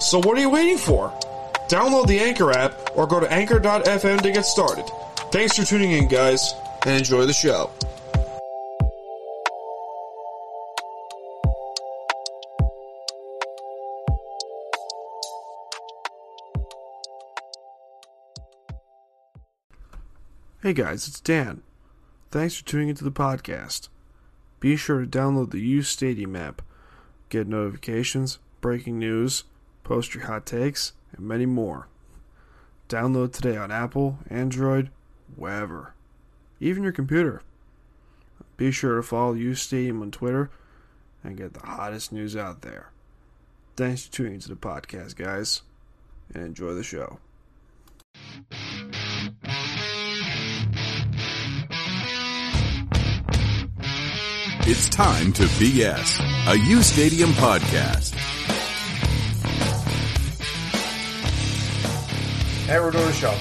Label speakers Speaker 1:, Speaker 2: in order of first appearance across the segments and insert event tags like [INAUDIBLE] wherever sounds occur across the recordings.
Speaker 1: So what are you waiting for? Download the Anchor app or go to anchor.fm to get started. Thanks for tuning in, guys, and enjoy the show. Hey guys, it's Dan. Thanks for tuning into the podcast. Be sure to download the U Stadium app, get notifications, breaking news, post your hot takes, and many more. Download today on Apple, Android, wherever, even your computer. Be sure to follow U Stadium on Twitter and get the hottest news out there. Thanks for tuning into the podcast, guys, and enjoy the show.
Speaker 2: It's time to BS, a U Stadium podcast.
Speaker 1: Hey, we're doing a show.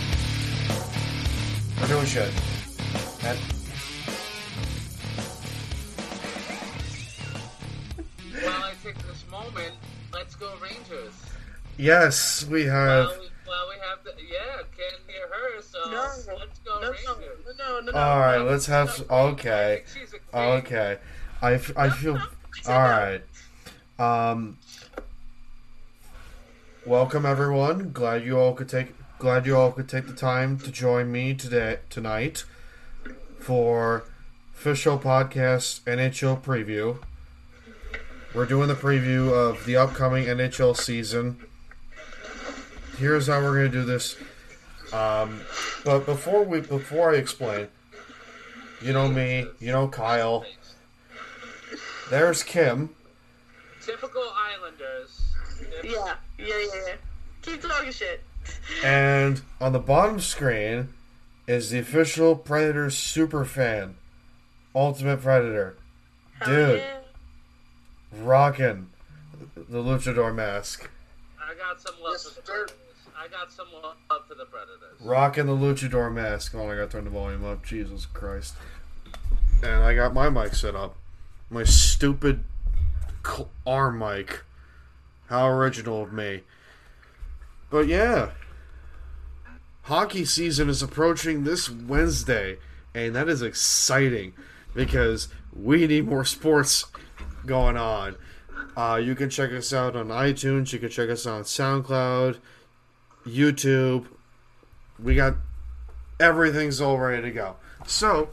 Speaker 1: We're doing shit. And
Speaker 3: Well, I take this moment. Let's go Rangers.
Speaker 1: yes, we have.
Speaker 3: Well, we, well, we have the yeah. Can't hear her, so
Speaker 4: No,
Speaker 3: let's go
Speaker 4: no,
Speaker 3: Rangers.
Speaker 4: no, no, no, no.
Speaker 1: All right, let's have. s- Okay,
Speaker 3: She's a
Speaker 1: okay. I, f- I feel. [LAUGHS] All right. Um. Welcome everyone. Glad you all could take. Glad you all could take the time to join me today tonight for official podcast NHL preview. We're doing the preview of the upcoming NHL season. Here's how we're gonna do this. Um, but before we before I explain, you know me, you know Kyle. There's Kim.
Speaker 3: Typical Islanders.
Speaker 4: Yeah, yeah, yeah, yeah. Keep talking shit.
Speaker 1: And on the bottom screen is the official Predator super fan, Ultimate Predator,
Speaker 4: Hell
Speaker 1: Dude.
Speaker 4: yeah.
Speaker 1: rocking the luchador mask,
Speaker 3: I got some love
Speaker 4: Yes,
Speaker 3: for the
Speaker 4: sir.
Speaker 3: Predators. I got some love for the Predators.
Speaker 1: rocking the luchador mask. Oh, I gotta turn the volume up. Jesus Christ! And I got my mic set up, my stupid arm mic. How original of me. But yeah, hockey season is approaching this Wednesday, and that is exciting because we need more sports going on. Uh, you can check us out on iTunes. You can check us on SoundCloud, YouTube. We got everything's all ready to go. So,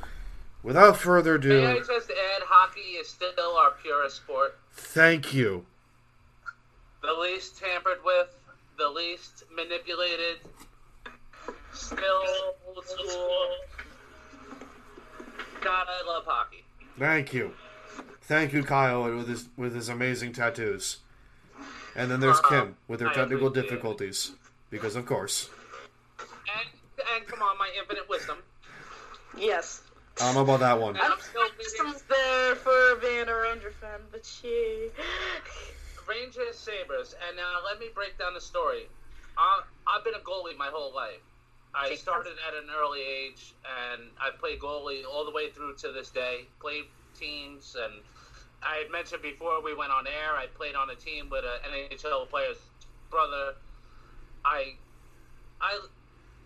Speaker 1: without further ado,
Speaker 3: May I just add, hockey is still our purest sport.
Speaker 1: thank you.
Speaker 3: The least tampered with, the least manipulated. Still old school. God, I love hockey.
Speaker 1: Thank you. Thank you, Kyle, with his with his amazing tattoos. And then there's Kim with her technical difficulties. Because of course.
Speaker 3: And, and come on, my infinite wisdom.
Speaker 4: Yes.
Speaker 1: I don't know about that one.
Speaker 4: I don't
Speaker 3: Still
Speaker 4: think systems there for being a Ranger fan, but she. [LAUGHS]
Speaker 3: Rangers Sabres, and now let me break down the story. Uh, I've been a goalie my whole life. I started at an early age, and I played goalie all the way through to this day. Played teams, and I had mentioned before we went on air. I played on a team with an NHL player's brother. I, I,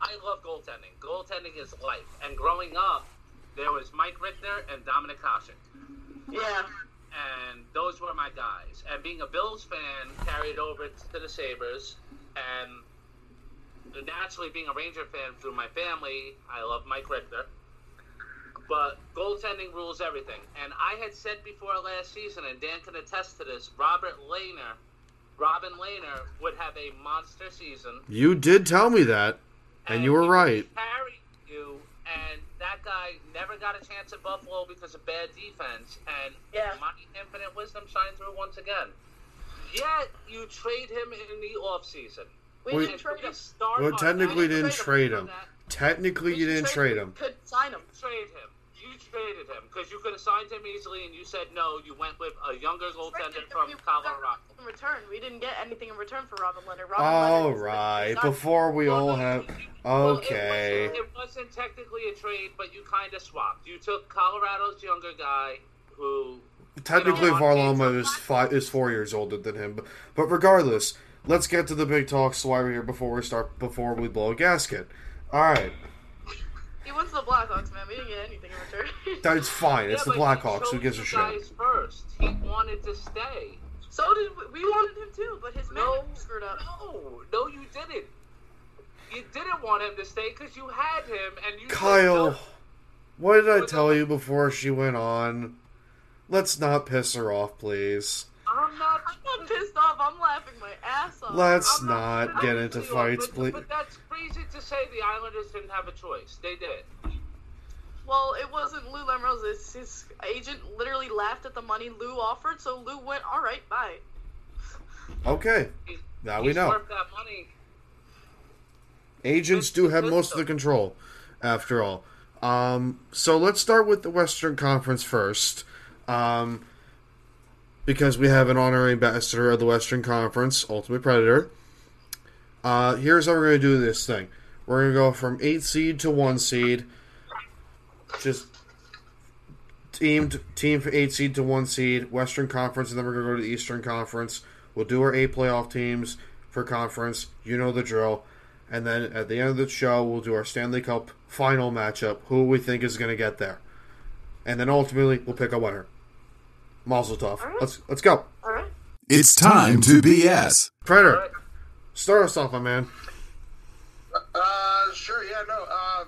Speaker 3: I love goaltending. Goaltending is life. And growing up, there was Mike Richter and Dominik Hasek
Speaker 4: Yeah.
Speaker 3: and those were my guys. And being a Bills fan carried over to the Sabres, and naturally being a Ranger fan through my family, I love Mike Richter. But goaltending rules everything. And I had said before last season, and Dan can attest to this, Robert Lehner, Robin Lehner would have a monster season.
Speaker 1: You did tell me that, and you were
Speaker 3: he
Speaker 1: right.
Speaker 3: Carry you, and that guy never got a chance at Buffalo because of bad defense. And
Speaker 4: Yeah.
Speaker 3: my infinite wisdom shined through once again. Yet you trade him in the offseason.
Speaker 4: We
Speaker 1: Wait.
Speaker 4: didn't trade him.
Speaker 3: Start
Speaker 1: Well, technically,
Speaker 3: that.
Speaker 1: didn't trade him. Technically, you didn't trade him.
Speaker 4: Could sign him.
Speaker 3: Trade him. You traded him because you could have signed him easily, and you said no. You went with a younger goaltender from
Speaker 4: We
Speaker 3: Colorado.
Speaker 4: In return, we didn't get anything in return for Robin Leonard. Robin
Speaker 1: All
Speaker 4: Leonard
Speaker 1: right, before we
Speaker 3: Well,
Speaker 1: all have.
Speaker 3: you- well,
Speaker 1: Okay.
Speaker 3: It wasn't, it wasn't technically a trade, but you kind of swapped. You took Colorado's younger guy, who
Speaker 1: Technically,
Speaker 3: you know,
Speaker 1: Varlamov is five is four years older than him, but, but regardless, let's get to the big talks while we're here before we start before we blow a gasket. All right,
Speaker 4: He wants the Blackhawks, man. We didn't get anything in return.
Speaker 1: that's fine. It's
Speaker 3: Yeah,
Speaker 1: the Blackhawks. Who
Speaker 3: chose
Speaker 1: gives a
Speaker 3: you
Speaker 1: shit?
Speaker 3: Guys first, he wanted to stay.
Speaker 4: so did we. We wanted him too, but his
Speaker 3: No,
Speaker 4: man screwed up.
Speaker 3: no, no, you didn't. You didn't want him to stay because you had him, and you.
Speaker 1: Kyle, what did I tell you before she went on? Let's not piss her off, please.
Speaker 3: I'm not.
Speaker 4: I'm not pissed off. I'm laughing my ass off.
Speaker 1: Let's
Speaker 3: I'm
Speaker 1: not
Speaker 3: I'm
Speaker 1: get into fights,
Speaker 3: but,
Speaker 1: please.
Speaker 3: But that's crazy to say. The Islanders didn't have a choice. They did.
Speaker 4: Well, it wasn't Lou Lamrose. His, his agent literally laughed at the money Lou offered, so Lou went, "All right, bye."
Speaker 1: Okay,
Speaker 3: He-
Speaker 1: now we know.
Speaker 3: that money.
Speaker 1: Agents do have most of the control, after all. Um, so let's start with the Western Conference first, um, because we have an honorary ambassador of the Western Conference, Ultimate Predator. Uh, here's how we're going to do this thing. We're going to go from eight seed to one seed, just teamed team for eight seed to one seed, Western Conference, and then we're going to go to the Eastern Conference. We'll do our eight playoff teams for conference. You know the drill. And then at the end of the show, we'll do our Stanley Cup final matchup. Who we think is going to get there, and then ultimately we'll pick a winner. Mazel tov.
Speaker 4: Alright.
Speaker 1: Let's let's go.
Speaker 4: All right.
Speaker 2: It's time to BS.
Speaker 1: Predator,
Speaker 3: Right.
Speaker 1: start us off, my man.
Speaker 5: Uh, sure, yeah, no. Uh,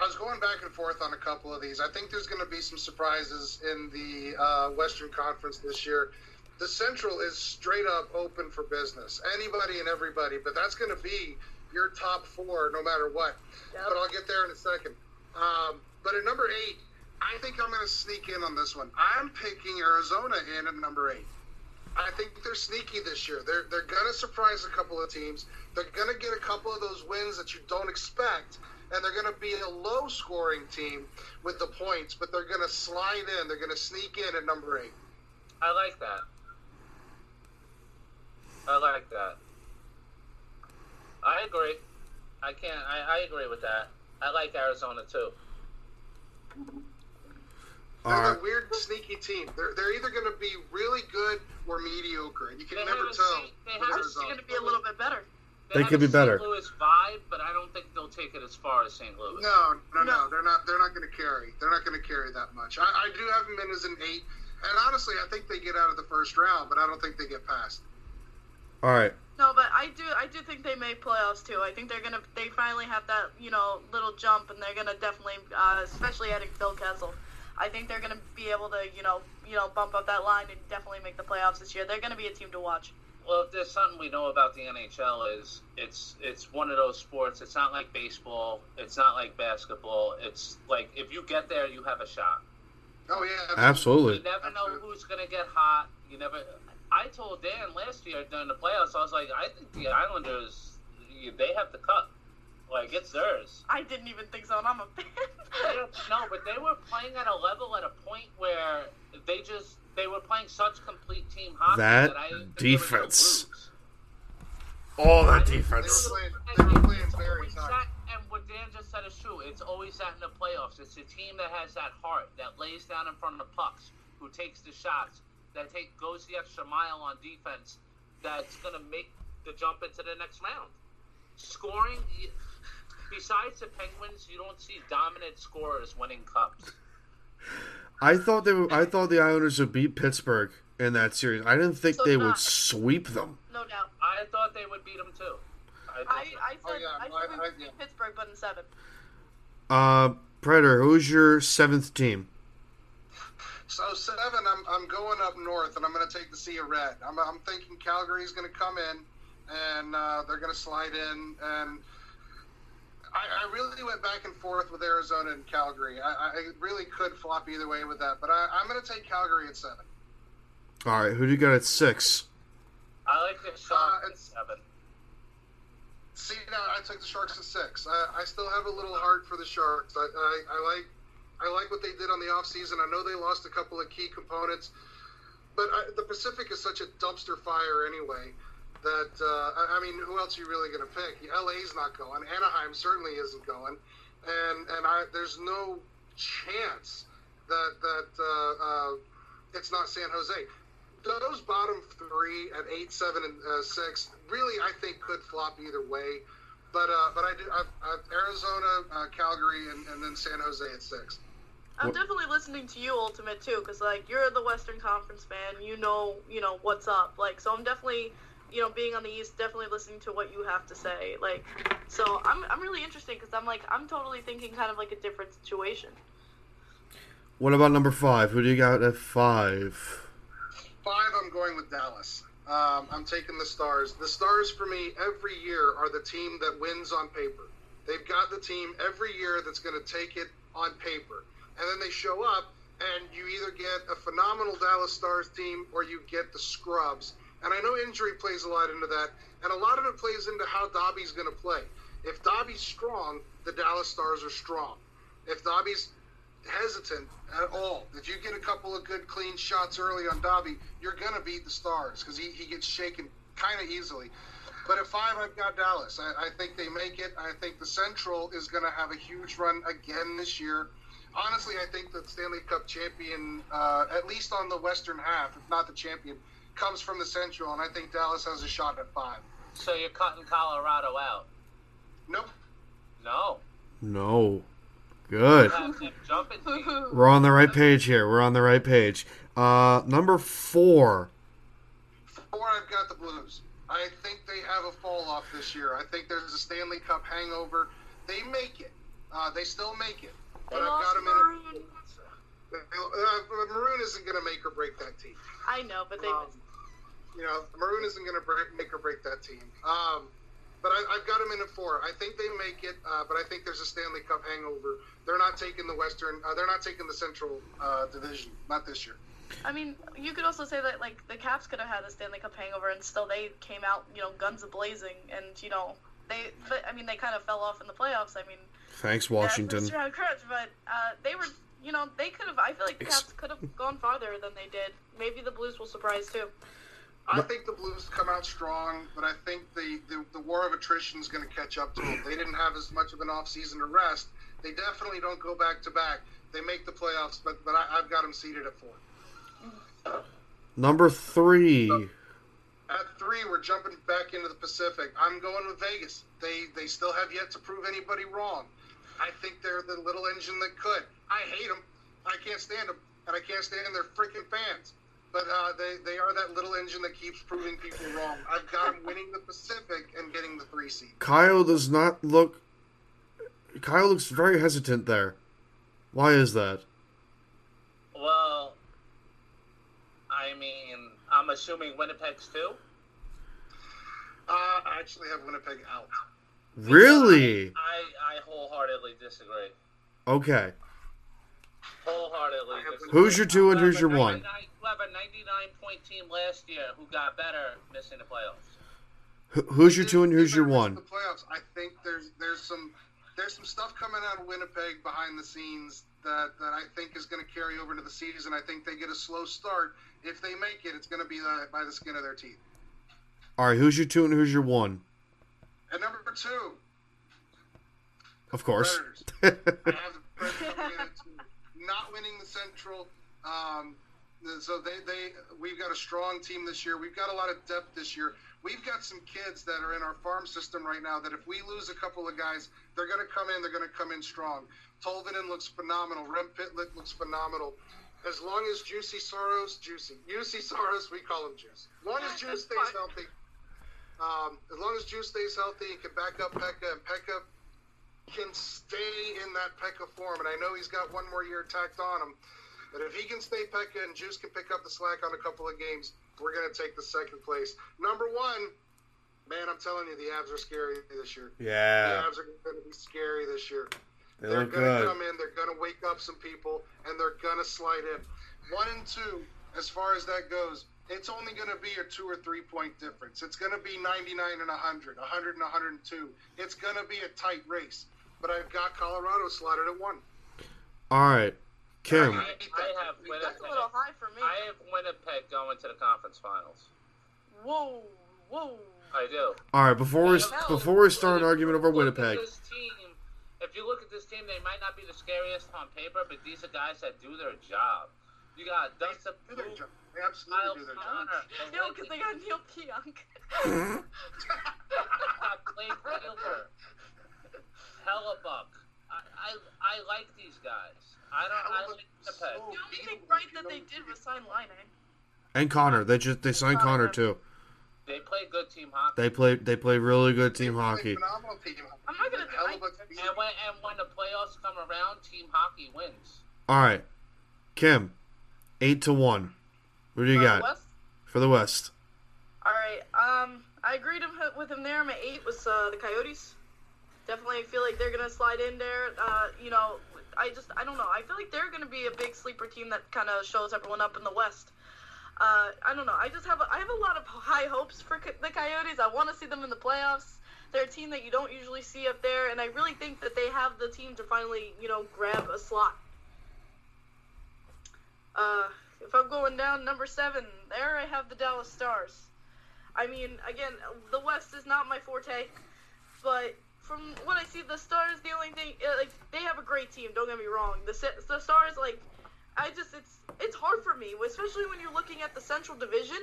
Speaker 5: I was going back and forth on a couple of these. I think there's going to be some surprises in the uh, Western Conference this year. The Central is straight up open for business. Anybody and everybody, but that's going to be your top four no matter what.
Speaker 4: Yep.
Speaker 5: But I'll get there in a second. Um, but at number eight, I think I'm going to sneak in on this one. I'm picking Arizona in at number eight. I think they're sneaky this year. They're they're gonna surprise a couple of teams. They're gonna get a couple of those wins that you don't expect, and they're gonna be a low scoring team with the points, but they're gonna slide in. They're gonna sneak in at number eight.
Speaker 3: I like that. I like that. I agree. I can't. I, I agree with that. I like Arizona too.
Speaker 5: They're
Speaker 1: All right.
Speaker 5: a weird sneaky team. They're they're either gonna be really good or mediocre, and you can
Speaker 3: They
Speaker 5: never tell.
Speaker 3: seat- they
Speaker 5: with
Speaker 3: have a
Speaker 4: going to be a little bit better.
Speaker 1: They
Speaker 3: have
Speaker 1: could be better.
Speaker 3: St. Louis vibe, but I don't think they'll take it as far as St. Louis.
Speaker 5: No, no, no,
Speaker 4: No.
Speaker 5: They're not. They're not going to carry. They're not going to carry that much. I, I do have them in as an eight, and honestly, I think they get out of the first round, but I don't think they get past.
Speaker 1: All right.
Speaker 4: No, but I do. I do think they make playoffs too. I think they're gonna. They finally have that, you know, little jump, and they're gonna definitely, uh, especially adding Phil Kessel. I think they're gonna be able to, you know, you know, bump up that line and definitely make the playoffs this year. They're gonna be a team to watch.
Speaker 3: Well, if there's something we know about the NHL is it's it's one of those sports. It's not like baseball. It's not like basketball. It's like if you get there, you have a shot.
Speaker 5: Oh yeah,
Speaker 1: Absolutely.
Speaker 3: You never know
Speaker 5: Absolutely.
Speaker 3: who's gonna get hot. You never. I told Dan last year during the playoffs, I was like, I think the Islanders, they have the cup. Like it's theirs.
Speaker 4: I didn't even think so, and I'm a fan.
Speaker 3: They don't- no, but they were playing at a level at a point where they just they were playing such complete team hockey
Speaker 1: That
Speaker 3: that, I didn't think they were gonna
Speaker 1: defense. All that
Speaker 5: They
Speaker 1: defense.
Speaker 5: were playing.
Speaker 3: And
Speaker 5: They were playing very tight.
Speaker 3: and what Dan just said is true. It's always that in the playoffs. It's a team that has that heart, that lays down in front of the pucks, who takes the shots, that take goes the extra mile on defense, that's going to make the jump into the next round. Scoring, y- besides the Penguins, you don't see dominant scorers winning cups.
Speaker 1: I thought they were, I thought the Islanders would beat Pittsburgh in that series. I didn't think
Speaker 4: So
Speaker 1: they
Speaker 4: not.
Speaker 1: would sweep them.
Speaker 4: no doubt.
Speaker 3: I thought they would beat them too.
Speaker 4: I,
Speaker 3: I,
Speaker 4: I
Speaker 5: Oh,
Speaker 4: said
Speaker 5: yeah,
Speaker 4: I
Speaker 5: I-
Speaker 4: said we would beat Pittsburgh, but in seven.
Speaker 1: Uh, Predator, who's your seventh team?
Speaker 5: So seven, I'm, I'm going up north, and I'm going to take the Sea of Red. I'm, I'm thinking Calgary's going to come in, and uh, they're going to slide in. And I, I really went back and forth with Arizona and Calgary. I, I really could flop either way with that, but I, I'm going to take Calgary at seven.
Speaker 1: All right, who do you got at six?
Speaker 3: I like the
Speaker 5: Uh,
Speaker 3: Sharks at seven.
Speaker 5: See, now I took the Sharks at six. I, I still have a little heart for the Sharks. I, I, I like I like what they did on the offseason. I know they lost a couple of key components, but I, the Pacific is such a dumpster fire anyway that uh, I, I mean, who else are you really going to pick? LA's not going. Anaheim certainly isn't going, and and I there's no chance that that uh, uh, it's not San Jose. Those bottom three at eight, seven, and uh, six really I think could flop either way. But uh, but I did I've, I've Arizona, uh, Calgary, and, and then San Jose at six.
Speaker 4: I'm definitely listening to you, Ultimate, too, because like you're the Western Conference fan. You know, you know what's up. Like, so I'm definitely, you know, being on the East, definitely listening to what you have to say. Like, so I'm I'm really interested because I'm like I'm totally thinking kind of like a different situation.
Speaker 1: What about number five? Who do you got at five?
Speaker 5: Five, I'm going with Dallas. Um, I'm taking the Stars. The Stars, for me, every year are the team that wins on paper. They've got the team every year that's going to take it on paper. And then they show up, and you either get a phenomenal Dallas Stars team or you get the scrubs. And I know injury plays a lot into that, and a lot of it plays into how Dobby's going to play. If Dobby's strong, the Dallas Stars are strong. If Dobby's hesitant at all. If you get a couple of good clean shots early on Dobby, you're going to beat the Stars because he, he gets shaken kind of easily. But at five, I've got Dallas. I, I think they make it. I think the Central is going to have a huge run again this year. Honestly, I think the Stanley Cup champion, uh, at least on the Western half, if not the champion, comes from the Central, and I think Dallas has a shot at five.
Speaker 3: So you're cutting Colorado out?
Speaker 5: Nope.
Speaker 3: No.
Speaker 1: No. Good.
Speaker 3: You have them jumping teams. [LAUGHS]
Speaker 1: We're on the right page here. We're on the right page. Uh, number four.
Speaker 5: Four, I've got the Blues. I think they have a fall off this year. I think there's a Stanley Cup hangover. They make it. Uh, they still make it.
Speaker 4: They
Speaker 5: But I've
Speaker 4: lost
Speaker 5: got them in a.
Speaker 4: Maroon.
Speaker 5: Uh, Maroon isn't going to make or break that team.
Speaker 4: I know, but they.
Speaker 5: Um, you know, Maroon isn't going to make or break that team. Um, but I, I've got them in at four. I think they make it, uh, but I think there's a Stanley Cup hangover. They're not taking the Western. Uh, they're not taking the Central uh, Division. Not this year.
Speaker 4: I mean, you could also say that like the Caps could have had the Stanley Cup hangover, and still they came out, you know, guns a blazing, and you know they. But, I mean, they kind of fell off in the playoffs. I mean,
Speaker 1: Thanks,
Speaker 4: yeah,
Speaker 1: Washington.
Speaker 4: first round crunch, but uh, they were, you know, they could have. I feel like the Caps could have gone farther than they did. Maybe the Blues will surprise too.
Speaker 5: I think the Blues come out strong, but I think the, the, the war of attrition is going to catch up to them. They didn't have as much of an offseason to rest. They definitely don't go back to back. They make the playoffs, but but I, I've got them seated at four.
Speaker 1: Number three.
Speaker 5: At three, we're jumping back into the Pacific. I'm going with Vegas. They they still have yet to prove anybody wrong. I think they're the little engine that could. I hate them. I can't stand them, and I can't stand their freaking fans. But uh, they they are that little engine that keeps proving people wrong. I've got them winning the Pacific and getting the three seed.
Speaker 1: Kyle does not look. Kyle looks very hesitant there. Why is that?
Speaker 3: Well, I mean, I'm assuming Winnipeg's too.
Speaker 5: Uh, I actually have Winnipeg out.
Speaker 1: Really?
Speaker 3: I, I wholeheartedly disagree.
Speaker 1: Okay.
Speaker 3: Wholeheartedly.
Speaker 1: Who's your two and who's your one?
Speaker 3: 99 have a 99 point team last year who got better missing the playoffs.
Speaker 1: Who- Who's your two and who's your one?
Speaker 5: The playoffs. I think there's there's some there's some stuff coming out of Winnipeg behind the scenes that, that I think is going to carry over into the season. I think they get a slow start. If they make it, it's going to be the, by the skin of their teeth.
Speaker 1: All right, who's your two and who's your one?
Speaker 5: And number two,
Speaker 1: Of course. [LAUGHS]
Speaker 5: Predators. I have the Predators coming in at two. not winning the Central. Um, so they, they we've got a strong team this year. We've got a lot of depth this year. We've got some kids that are in our farm system right now that if we lose a couple of guys, they're going to come in. They're going to come in strong. Tolvanen looks phenomenal. Rem Pitlick looks phenomenal. As long as Juicy Saros, Juicy, Juicy Saros, we call him Juice. As long as Juice stays healthy, Um, as long as Juice stays healthy and can back up Pekka, and Pekka can stay in that Pekka form, and I know he's got one more year tacked on him, but if he can stay Pekka and Juice can pick up the slack on a couple of games, we're going to take the second place. Number one, man, I'm telling you, the Avs are scary this year.
Speaker 1: Yeah.
Speaker 5: The Avs are going to be scary this year.
Speaker 1: They
Speaker 5: They're
Speaker 1: look
Speaker 5: going to come in. They're going to wake up some people, and they're going to slide in. One and two, as far as that goes, it's only going to be a two or three point difference. It's going to be 99 and 100, 100 and 102. It's going to be a tight race. But I've got Colorado slotted at one.
Speaker 1: All right, Kim.
Speaker 3: I, I have
Speaker 4: That's a
Speaker 3: Winnipeg.
Speaker 4: little high for me.
Speaker 3: I have Winnipeg going to the conference finals.
Speaker 4: Whoa, whoa.
Speaker 3: I do.
Speaker 1: All right, before we before we start an argument over Winnipeg,
Speaker 3: This team, if you look at this team, they might not be the scariest on paper, but these are guys that do their job. You got Dustin
Speaker 5: Do their
Speaker 3: Poole,
Speaker 5: job. They absolutely
Speaker 3: Kyle
Speaker 5: do their job.
Speaker 3: Connor,
Speaker 4: No, because [LAUGHS] they got Neal Pionk.
Speaker 3: Blake Wheeler, Hellebuyck. I, I I like these guys. I don't. I like
Speaker 5: So-
Speaker 4: The only thing right that they did was sign Laine.
Speaker 1: and Connor, they just they signed Connor too.
Speaker 3: They play good team hockey.
Speaker 1: They play they play really good team
Speaker 5: They play
Speaker 1: hockey.
Speaker 5: Phenomenal team hockey.
Speaker 4: I'm not gonna-
Speaker 5: Hell
Speaker 4: I-
Speaker 5: of a team.
Speaker 3: And when and when the playoffs come around, team hockey wins.
Speaker 1: All right, Kim, eight to one. What do you
Speaker 4: For
Speaker 1: got
Speaker 4: West?
Speaker 1: for the West?
Speaker 4: All right. Um, I agreed him- with him there. My eight was uh, the Coyotes. Definitely feel like they're gonna slide in there. Uh, you know, I just I don't know. I feel like they're gonna be a big sleeper team that kind of shows everyone up in the West. Uh, I don't know. I just have a, I have a lot of [LAUGHS] high hopes for Co- the Coyotes. I want to see them in the playoffs. They're a team that you don't usually see up there, and I really think that they have the team to finally you know grab a slot. Uh, if I'm going down number seven, there I have the Dallas Stars. I mean, again, the West is not my forte, but from what I see, the Stars, the only thing, uh, like, they have a great team. Don't get me wrong. The the Stars, like, I just it's it's hard for me, especially when you're looking at the Central Division,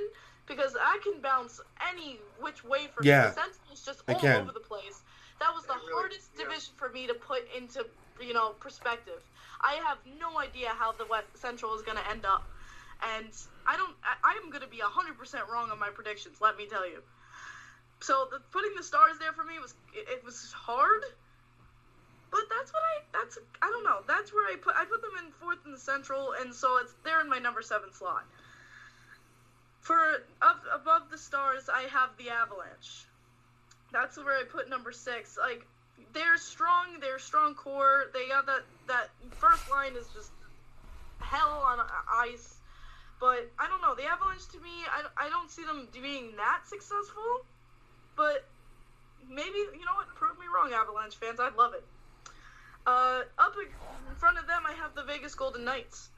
Speaker 4: because I can bounce any which way from
Speaker 1: Yeah.
Speaker 4: The Central is just
Speaker 1: I
Speaker 4: all
Speaker 1: can.
Speaker 4: over the place. That was the
Speaker 5: really-
Speaker 4: hardest
Speaker 5: yeah.
Speaker 4: division for me to put into you know perspective. I have no idea how the West Central is going to end up, and I don't. I, I'm going to be hundred percent wrong on my predictions. Let me tell you. So the, putting the stars there for me was it, it was hard, but that's what I that's I don't know. That's where I put I put them in fourth in the Central, and so it's they're in my number seven slot. For up above the stars, I have the Avalanche. That's where I put number six. Like they're strong, they're strong core. They got that that first line is just hell on ice. But I don't know. The Avalanche to me, I, I don't see them being that successful. But maybe you know what? Prove me wrong, Avalanche fans. I'd love it. Uh, up in front of them, I have the Vegas Golden Knights.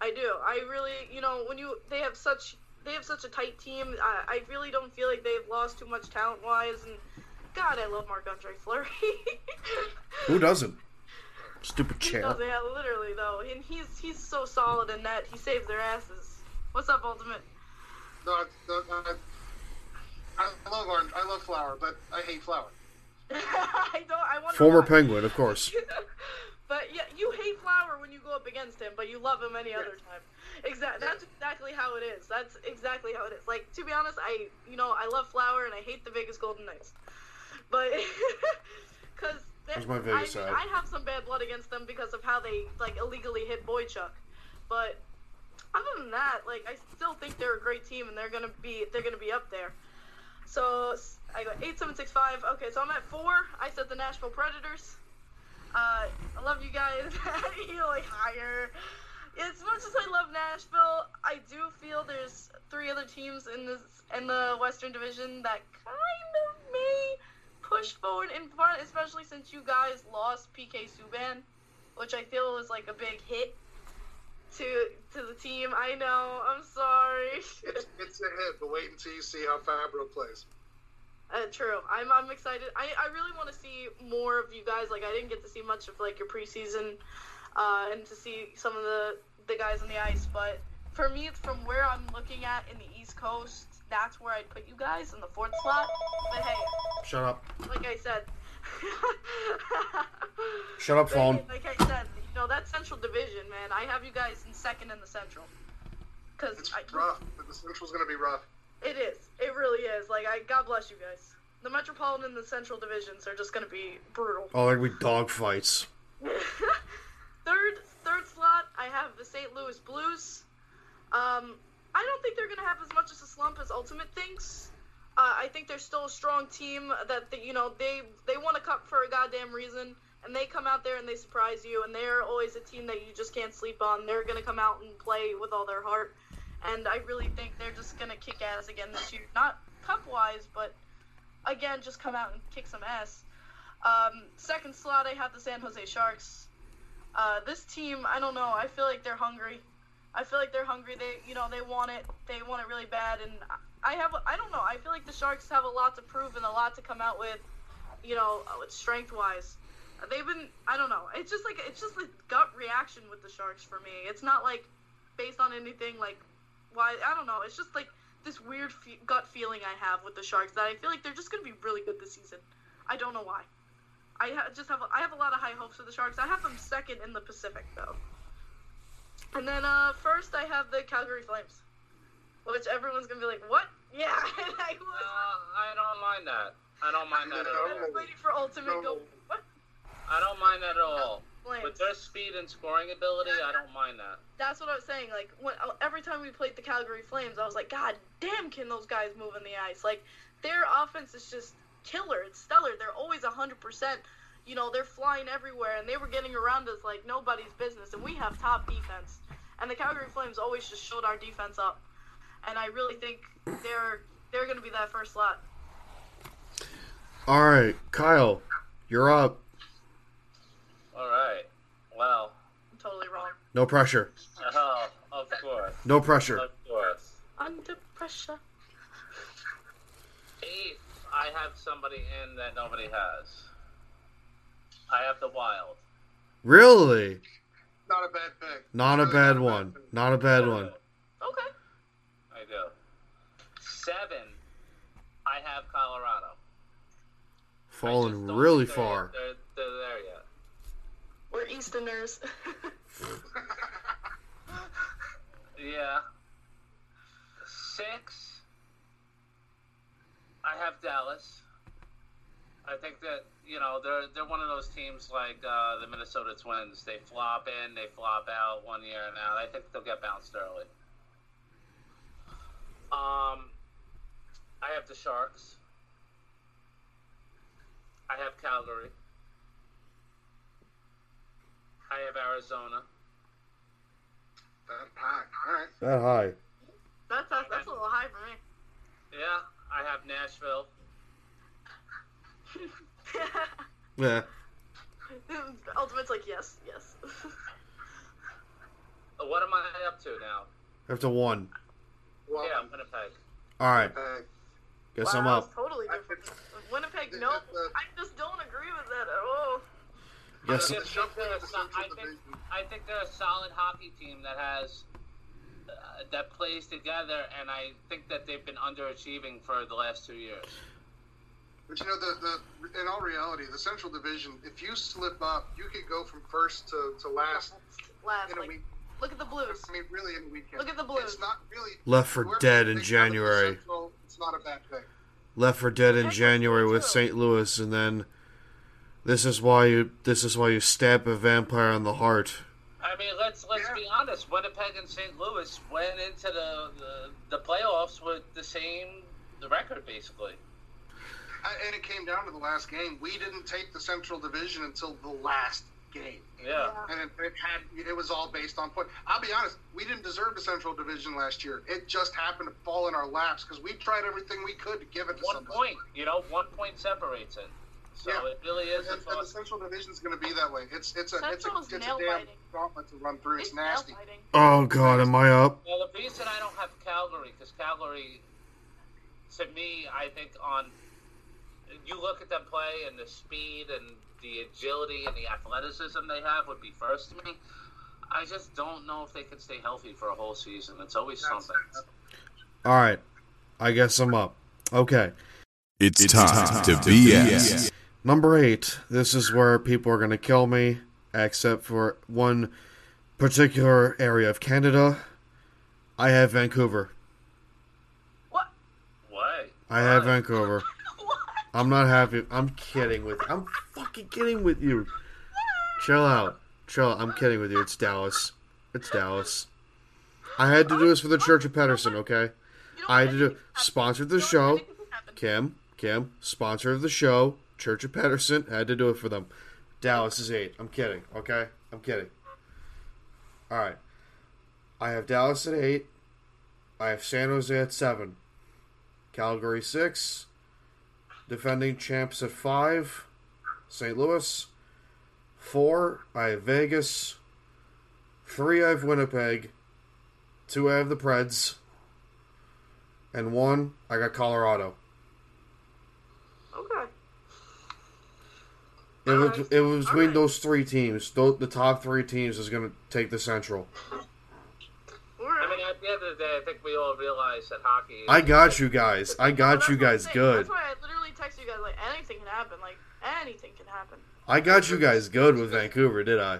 Speaker 4: I do. I really, you know, when you they have such they have such a tight team. I, I really don't feel like they've lost too much talent wise. And God, I love Marc Andre Fleury. [LAUGHS]
Speaker 1: Who doesn't? Stupid
Speaker 4: He
Speaker 1: chair.
Speaker 4: does, yeah, literally though, and he's he's so solid in net. He saves their asses. What's up, Ultimate?
Speaker 5: No, no, no, I love orange. I love flower, but I hate flower. [LAUGHS]
Speaker 4: I don't. I wonder.
Speaker 1: Former
Speaker 4: why.
Speaker 1: Penguin, of course. [LAUGHS]
Speaker 4: but yeah, you hate Flower when you go up against him, but you love him any other time. Exactly. That's exactly how it is. That's exactly how it is. Like to be honest, I you know I love Flower and I hate the Vegas Golden Knights, but [LAUGHS] because
Speaker 1: That's my Vegas
Speaker 4: I, mean. I have some bad blood against them because of how they like illegally hit Boychuk, but other than that, like I still think they're a great team and they're gonna be they're gonna be up there. So I got eight seven six five. Okay, so I'm at four. I said the Nashville Predators. Uh, I love you guys. [LAUGHS] like higher. As much as I love Nashville, I do feel there's three other teams in this in the Western Division that kind of may push forward in front, especially since you guys lost PK Subban, which I feel was like a big hit to to the team. I know. I'm sorry.
Speaker 5: It's, it's a hit, but wait until you see how Fabbro plays.
Speaker 4: Uh, true. I'm, I'm excited. I, I really want to see more of you guys. Like I didn't get to see much of like your preseason, uh, and to see some of the the guys on the ice. But for me, it's from where I'm looking at in the East Coast. That's where I'd put you guys in the fourth slot. But hey,
Speaker 1: Shut up.
Speaker 4: like I said. [LAUGHS]
Speaker 1: Shut up,
Speaker 4: But,
Speaker 1: phone.
Speaker 4: Like I said, you know that Central Division, man. I have you guys in second in the Central. Cause
Speaker 5: It's
Speaker 4: I,
Speaker 5: rough. But the Central's going to be rough.
Speaker 4: It is. It really is. Like I, God bless you guys. The Metropolitan and the Central divisions are just gonna be brutal.
Speaker 1: Oh, like we dog fights. [LAUGHS]
Speaker 4: third, third slot, I have the St. Louis Blues. Um, I don't think they're gonna have as much as a slump as Ultimate thinks. Uh, I think they're still a strong team. That they, you know they they won a cup for a goddamn reason, and they come out there and they surprise you. And they're always a team that you just can't sleep on. They're gonna come out and play with all their heart. And I really think they're just gonna kick ass again this year. Not cup wise, but again, just come out and kick some ass. Um, second slot, I have the San Jose Sharks. Uh, this team, I don't know. I feel like they're hungry. I feel like they're hungry. They, you know, they want it. They want it really bad. And I have, I don't know. I feel like the Sharks have a lot to prove and a lot to come out with, you know, strength wise. They've been, I don't know. It's just like it's just a gut reaction with the Sharks for me. It's not like based on anything like why. I don't know. It's just like this weird fe- gut feeling I have with the Sharks that I feel like they're just gonna be really good this season. I don't know why. I ha- just have I have a lot of high hopes for the Sharks. I have them second in the Pacific though. And then uh, first I have the Calgary Flames, which everyone's gonna be like, "What? [LAUGHS] Yeah." and I was,
Speaker 3: Uh, I don't mind that. I don't mind that at
Speaker 4: I
Speaker 3: all.
Speaker 4: was waiting for Ultimate. Go what?
Speaker 3: I don't mind that at all.
Speaker 4: Flames.
Speaker 3: With their speed and scoring ability, I don't mind that.
Speaker 4: That's what I was saying. Like when uh, every time we played the Calgary Flames, I was like, God damn, can those guys move in the ice? Like their offense is just killer. It's stellar. They're always hundred percent. You know, they're flying everywhere, and they were getting around us like nobody's business. And we have top defense, and the Calgary Flames always just showed our defense up. And I really think they're they're gonna be that first slot.
Speaker 1: All right, Kyle, you're up.
Speaker 3: All right. Well,
Speaker 4: I'm totally wrong.
Speaker 1: No pressure.
Speaker 3: oh, of course,
Speaker 1: No pressure.
Speaker 3: of course.
Speaker 4: Under pressure.
Speaker 3: Eighth, I have somebody in that nobody has. I have the Wild.
Speaker 1: Really?
Speaker 5: Not a bad pick.
Speaker 1: Not a bad
Speaker 5: not
Speaker 1: one.
Speaker 5: pick.
Speaker 1: Not a bad one.
Speaker 4: Okay.
Speaker 3: I do. Seven, I have Colorado. I just
Speaker 1: Fallen
Speaker 3: don't
Speaker 1: really
Speaker 3: think they're-
Speaker 1: far.
Speaker 3: They're, they're there yet.
Speaker 4: We're Easterners. [LAUGHS]
Speaker 3: Yeah. Six. I have Dallas. I think that you know they're they're one of those teams like uh, the Minnesota Twins. They flop in, they flop out one year and out. I think they'll get bounced early. Um, I have the Sharks. I have Calgary. I have Arizona.
Speaker 5: That pack. All right.
Speaker 1: That high.
Speaker 4: that's, that's that's a little high for me.
Speaker 3: Yeah, I have Nashville. [LAUGHS]
Speaker 1: Yeah. [LAUGHS]
Speaker 4: Ultimate's like, yes, yes. [LAUGHS]
Speaker 3: Uh, What am I up to now?
Speaker 1: After one.
Speaker 5: Well,
Speaker 3: Yeah, I'm Winnipeg.
Speaker 1: All right.
Speaker 5: pack.
Speaker 1: Guess
Speaker 4: wow,
Speaker 1: I'm up.
Speaker 4: totally different. Winnipeg,
Speaker 5: the-
Speaker 4: no. I just don't agree with that at all.
Speaker 1: Guess
Speaker 3: I think they're a I think, I think they're a solid hockey team that has uh, that plays together, and I think that they've been underachieving for the last two years.
Speaker 5: But you know, the, the in all reality, the Central Division, if you slip up, you could go from first to, to last
Speaker 4: Last,
Speaker 5: in a
Speaker 4: like,
Speaker 5: week.
Speaker 4: look at the Blues.
Speaker 5: I mean, really, in a weekend.
Speaker 4: Look at the Blues.
Speaker 5: It's not really
Speaker 1: Left for Dead in
Speaker 5: pick out of the
Speaker 1: January.
Speaker 5: Central, It's not a bad pick.
Speaker 1: Left for Dead in January with. St. Louis, and then this is why you this is why you stab a vampire on the heart.
Speaker 3: I mean, let's let's
Speaker 5: Yeah.
Speaker 3: be honest. Winnipeg and St. Louis went into the, the the playoffs with the same the record, basically.
Speaker 5: I, and it came down to the last game. We didn't take the Central Division until the last game.
Speaker 3: Yeah.
Speaker 5: And it, it had it was all based on point. I'll be honest, we didn't deserve the Central Division last year. It just happened to fall in our laps because we tried everything we could to give it to
Speaker 3: One
Speaker 5: somebody.
Speaker 3: point, you know, one point separates it. So
Speaker 5: Yeah.
Speaker 3: it really is.
Speaker 5: And,
Speaker 3: a
Speaker 5: and the Central Division is going to be that way. It's it's a it's a, it's a damn
Speaker 4: biting.
Speaker 5: gauntlet to run through. It's
Speaker 4: It's
Speaker 5: nasty.
Speaker 1: Oh God, am I up?
Speaker 3: Well, the reason I don't have Calgary because Calgary, to me, I think on you look at them play and the speed and the agility and the athleticism they have would be first to me. I just don't know if they can stay healthy for a whole season. It's always
Speaker 5: That's-
Speaker 3: something.
Speaker 1: All right, I guess I'm up. Okay,
Speaker 2: It's, time, to BS.
Speaker 1: Number eight. This is where people are gonna kill me, except for one particular area of Canada. I have Vancouver.
Speaker 4: What? Why?
Speaker 1: I have Vancouver. [LAUGHS]
Speaker 4: What?
Speaker 1: I'm not happy. I'm kidding with. I'm fucking kidding with you. Chill out. Chill. out. I'm kidding with you. It's Dallas. It's Dallas. I had to do this for the Church of Pedersen. Okay. I had to do
Speaker 4: anything can happen.
Speaker 1: sponsored the show.
Speaker 4: anything can happen.
Speaker 1: Kim, Kim, sponsor of the show, Church of Pedersen. Had to do it for them. Dallas is eight. I'm kidding. Okay, I'm kidding. All right. I have Dallas at eight. I have San Jose at seven. Calgary six. Defending champs at five. St. Louis. Four. I have Vegas. Three. I have Winnipeg. Two. I have the Preds. And one. I got Colorado.
Speaker 4: Okay.
Speaker 1: It was, it was between
Speaker 4: Alright.
Speaker 1: those three teams. Tho- The top three teams is going to take the Central.
Speaker 3: I mean, at the end of the day, I think we all realize that hockey. Is,
Speaker 1: I got you guys. I got you guys good.
Speaker 4: That's why I literally text you guys like anything can happen. Like anything can happen.
Speaker 1: I got you guys good with Vancouver, did I?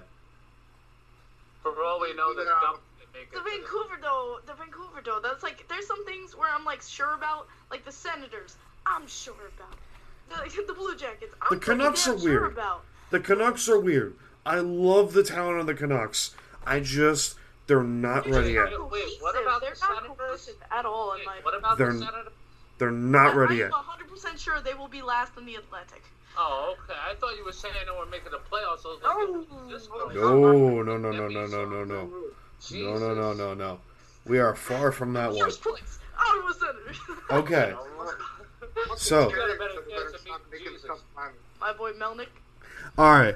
Speaker 3: For all we know, this dump can make
Speaker 4: The
Speaker 3: it to the-
Speaker 4: Vancouver though, the Vancouver though, that's like there's some things where I'm like sure about, like the Senators, I'm sure about. The, [LAUGHS] the Blue Jackets, I'm
Speaker 1: The Canucks are
Speaker 4: damn sure
Speaker 1: weird.
Speaker 4: about.
Speaker 1: The Canucks are weird. I love the talent of the Canucks. I just they're not
Speaker 4: They're
Speaker 1: ready yet.
Speaker 3: Wait, what about
Speaker 4: They're
Speaker 3: the
Speaker 4: not
Speaker 3: Senators?
Speaker 4: at all. And
Speaker 3: Wait,
Speaker 4: like,
Speaker 3: what about
Speaker 1: They're-
Speaker 3: the Senator?
Speaker 1: They're not ready yet.
Speaker 4: I'm 100 percent sure they will be last in the Atlantic.
Speaker 3: Oh, okay. I thought you were saying they were making the playoffs. I
Speaker 4: Oh. No.
Speaker 1: No, no, no, no, no, no, no, no. No, no, no, no, no. We are far from that one.
Speaker 4: First place, Ottawa Senators.
Speaker 1: Okay. [LAUGHS] So-
Speaker 3: You got a better chance of beating Jesus.
Speaker 4: My boy Melnyk.
Speaker 1: All right.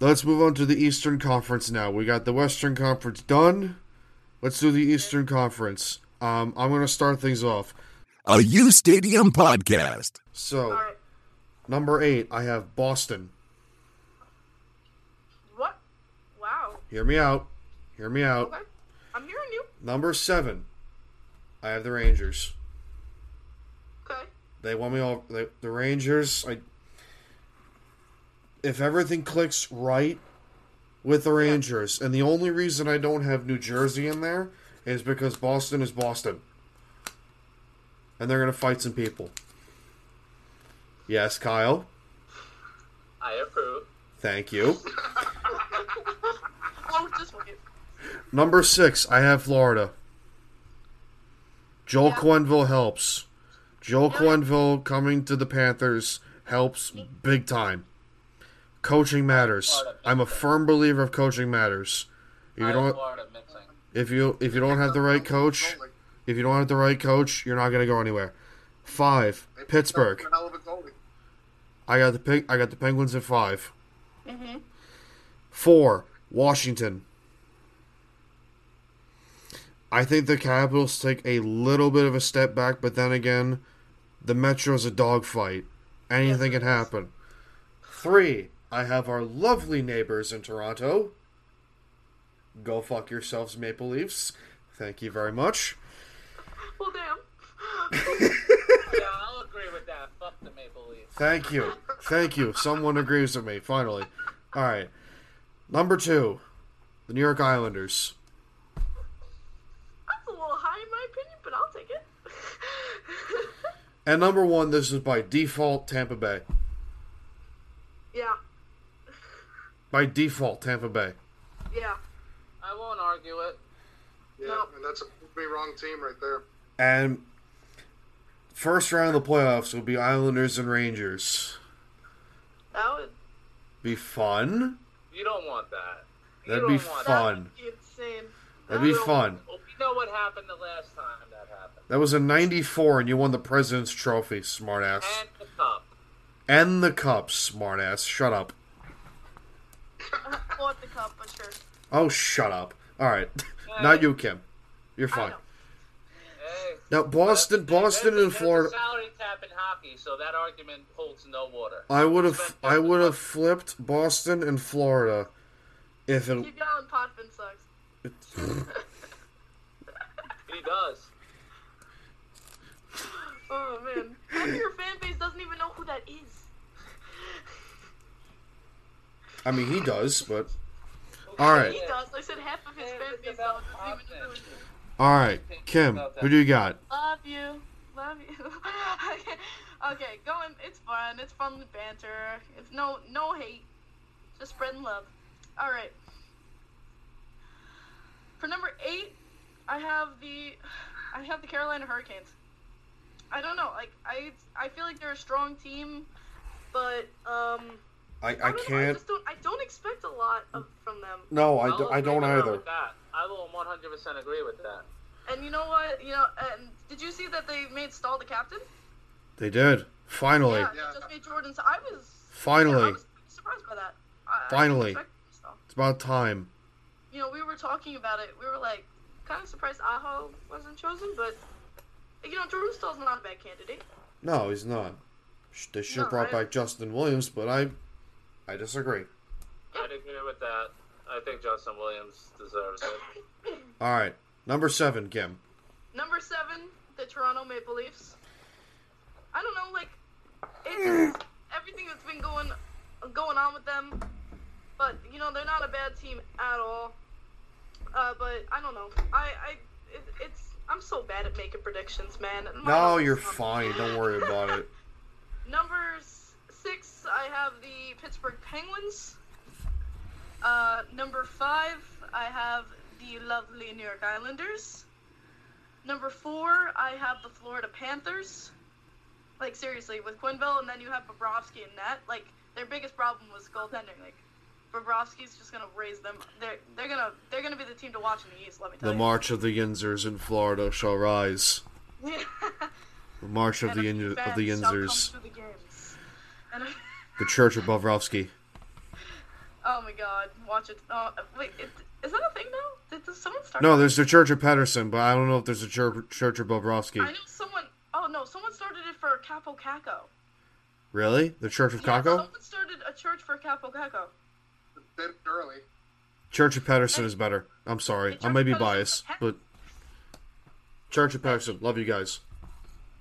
Speaker 1: Let's move on to the Eastern Conference now. We got the Western Conference done. Let's do the Eastern Conference. Um, I'm going to start things off.
Speaker 2: A U Stadium podcast.
Speaker 1: So,
Speaker 4: All right.
Speaker 1: number eight, I have Boston.
Speaker 4: What? Wow.
Speaker 1: Hear me out. Hear me out.
Speaker 4: Okay. I'm hearing you.
Speaker 1: Number seven, I have the Rangers.
Speaker 4: Okay.
Speaker 1: They want me all. The, the Rangers. I. If everything clicks right with the Rangers, and the only reason I don't have New Jersey in there is because Boston is Boston, and they're gonna fight some people. Yes, Kyle.
Speaker 3: I approve.
Speaker 1: Thank you. [LAUGHS]
Speaker 4: Oh, just wait.
Speaker 1: Number six, I have Florida. Joel
Speaker 4: Yeah.
Speaker 1: Quenneville helps. Joel. Quenneville coming to the Panthers helps big time. Coaching matters. I'm a firm believer of coaching matters. If you don't, if you if you don't have the right coach, if you don't have the right coach, you're not gonna go anywhere. Five, Pittsburgh.
Speaker 5: Hell of a goalie.
Speaker 1: I got the. I got the Penguins at five.
Speaker 4: Mm-hmm.
Speaker 1: Four, Washington. I think the Capitals take a little bit of a step back, but then again, the Metro's a dogfight. Anything can happen. Three, I have our lovely neighbors in Toronto. Go fuck yourselves, Maple Leafs. Thank you very much.
Speaker 4: Well, damn. [LAUGHS]
Speaker 3: Yeah, I'll agree with that. Fuck the Maple Leafs.
Speaker 1: Thank you. Thank you. Someone agrees with me, finally. All right. Number two, the New York Islanders.
Speaker 4: That's a little high in my opinion, but I'll take it.
Speaker 1: And number one, this is by default Tampa Bay.
Speaker 4: yeah.
Speaker 1: By default, Tampa Bay.
Speaker 4: Yeah.
Speaker 3: I won't argue it.
Speaker 5: Yeah,
Speaker 4: No.
Speaker 5: and that's a pretty wrong team right there.
Speaker 1: And first round of the playoffs will be Islanders and Rangers.
Speaker 4: That would.
Speaker 1: Be fun.
Speaker 3: You don't want that. You
Speaker 1: That'd be fun.
Speaker 4: That would be insane.
Speaker 1: That'd be fun.
Speaker 3: Oh, well, we know what happened the last time that
Speaker 1: was in '94, and you won the President's Trophy, smartass.
Speaker 3: And the cup.
Speaker 1: And the cup, smartass. Shut up. [LAUGHS]
Speaker 4: I want the cup, but sure.
Speaker 1: Oh, shut up. All right, [LAUGHS] not you, Kim. You're fine.
Speaker 3: Hey.
Speaker 1: Now, Boston, Boston, and
Speaker 3: there's a
Speaker 1: Florida.
Speaker 3: salary cap in hockey, so that argument holds no water.
Speaker 1: I would have, I would have flipped Boston and Florida if it.
Speaker 4: Keep yelling, Potvin sucks. [LAUGHS]
Speaker 3: He does.
Speaker 4: Oh man, half of your fan base doesn't even know who that is.
Speaker 1: I mean, he does, but all right,
Speaker 4: He does. I said half of his fan base doesn't even know who
Speaker 3: Potvin.
Speaker 4: it is.
Speaker 1: all right. Kim, who do you got?
Speaker 4: Love you. Love you. [LAUGHS] okay, okay, going. It's fun. It's fun with banter. It's no no hate. Just spreading love. All right. For number eight, I have the I have the Carolina Hurricanes. I don't know. Like I I feel like they're a strong team, but um.
Speaker 1: I, I
Speaker 4: don't know, I
Speaker 1: can't.
Speaker 4: just don't. I don't expect a lot of, from them.
Speaker 1: No, I,
Speaker 3: I'll
Speaker 1: do, I
Speaker 3: agree
Speaker 1: don't either.
Speaker 3: I will 100% agree with that.
Speaker 4: And you know what? You know, and did you see that they made Staal the captain?
Speaker 1: They did. Finally.
Speaker 4: Yeah,
Speaker 5: Yeah.
Speaker 4: they just made Jordan. I was.
Speaker 1: Finally.
Speaker 4: Yeah, I was surprised by that. I, I
Speaker 1: Finally.
Speaker 4: didn't expect Staal.
Speaker 1: It's about time.
Speaker 4: You know, we were talking about it. We were like, kind of surprised Aho wasn't chosen, but you know, Jordan Staal's not a bad candidate.
Speaker 1: No, he's not. Sh- They should have
Speaker 4: No,
Speaker 1: brought
Speaker 4: I-
Speaker 1: back Justin Williams, but I I disagree.
Speaker 3: I'd agree with that. I think Justin Williams deserves it.
Speaker 1: All right. Number seven, Kim.
Speaker 4: Number seven, the Toronto Maple Leafs. I don't know, like it's everything that's been going going on with them, but you know they're not a bad team at all. Uh, but I don't know. I I it, it's I'm so bad at making predictions, man. My
Speaker 1: No, you're
Speaker 4: not-
Speaker 1: fine. Don't worry about it. [LAUGHS]
Speaker 4: Number six, I have the Pittsburgh Penguins. Uh, number five, I have the lovely New York Islanders. Number four, I have the Florida Panthers. Like seriously, with Quenneville, and then you have Bobrovsky and that. Like their biggest problem was goaltending. Like Bobrovsky's just gonna raise them. They're they're gonna they're gonna be the team to watch in the East. Let me tell
Speaker 1: The
Speaker 4: you.
Speaker 1: The march of the Yinzers in Florida shall rise.
Speaker 4: Yeah. [LAUGHS]
Speaker 1: The march of the
Speaker 4: a few
Speaker 1: Yin- of the
Speaker 4: fans shall come
Speaker 1: Yinzers.
Speaker 4: the [LAUGHS]
Speaker 1: The Church of Bobrovsky.
Speaker 4: Oh my god, watch it. Oh, wait, it, is that a thing now? Did, someone start?
Speaker 1: No, there's the Church of Patterson, but I don't know if there's a Church, Church of Bobrovsky.
Speaker 4: I know someone. Oh no, someone started it for Kaapo Kakko.
Speaker 1: Really? The Church of
Speaker 4: Yeah,
Speaker 1: Kakko?
Speaker 4: someone started a church for Kaapo Kakko.
Speaker 5: A bit early.
Speaker 1: Church of Pedersen is better. I'm sorry. I may be biased, but Church of Pedersen. Love you guys.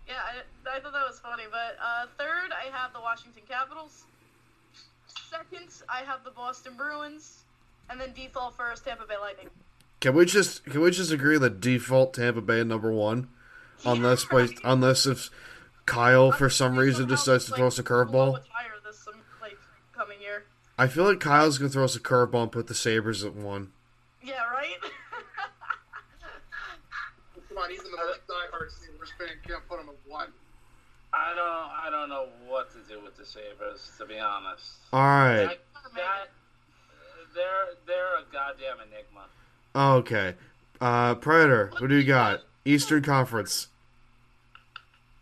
Speaker 4: Yeah, I, I thought that was funny. But uh, third, I have the Washington Capitals. Second, I have the Boston Bruins, and then default first, Tampa Bay Lightning.
Speaker 1: Can we just can we just agree that default Tampa Bay number one, unless by unless if Kyle [LAUGHS] for some reason decides to
Speaker 4: like,
Speaker 1: throw us a
Speaker 4: blow
Speaker 1: curveball?
Speaker 4: a tire this some, like coming year.
Speaker 1: I feel like Kyle's gonna throw us a curveball and put the Sabres at one.
Speaker 4: Yeah, right. [LAUGHS]
Speaker 5: Come on, he's the most diehard Sabres fan can't put them at one.
Speaker 3: I don't. I don't know what to do with the Sabres, to be honest.
Speaker 1: All right.
Speaker 3: That, that, they're they're a goddamn enigma.
Speaker 1: Okay. Uh, Predator. What do you got? Eastern Conference.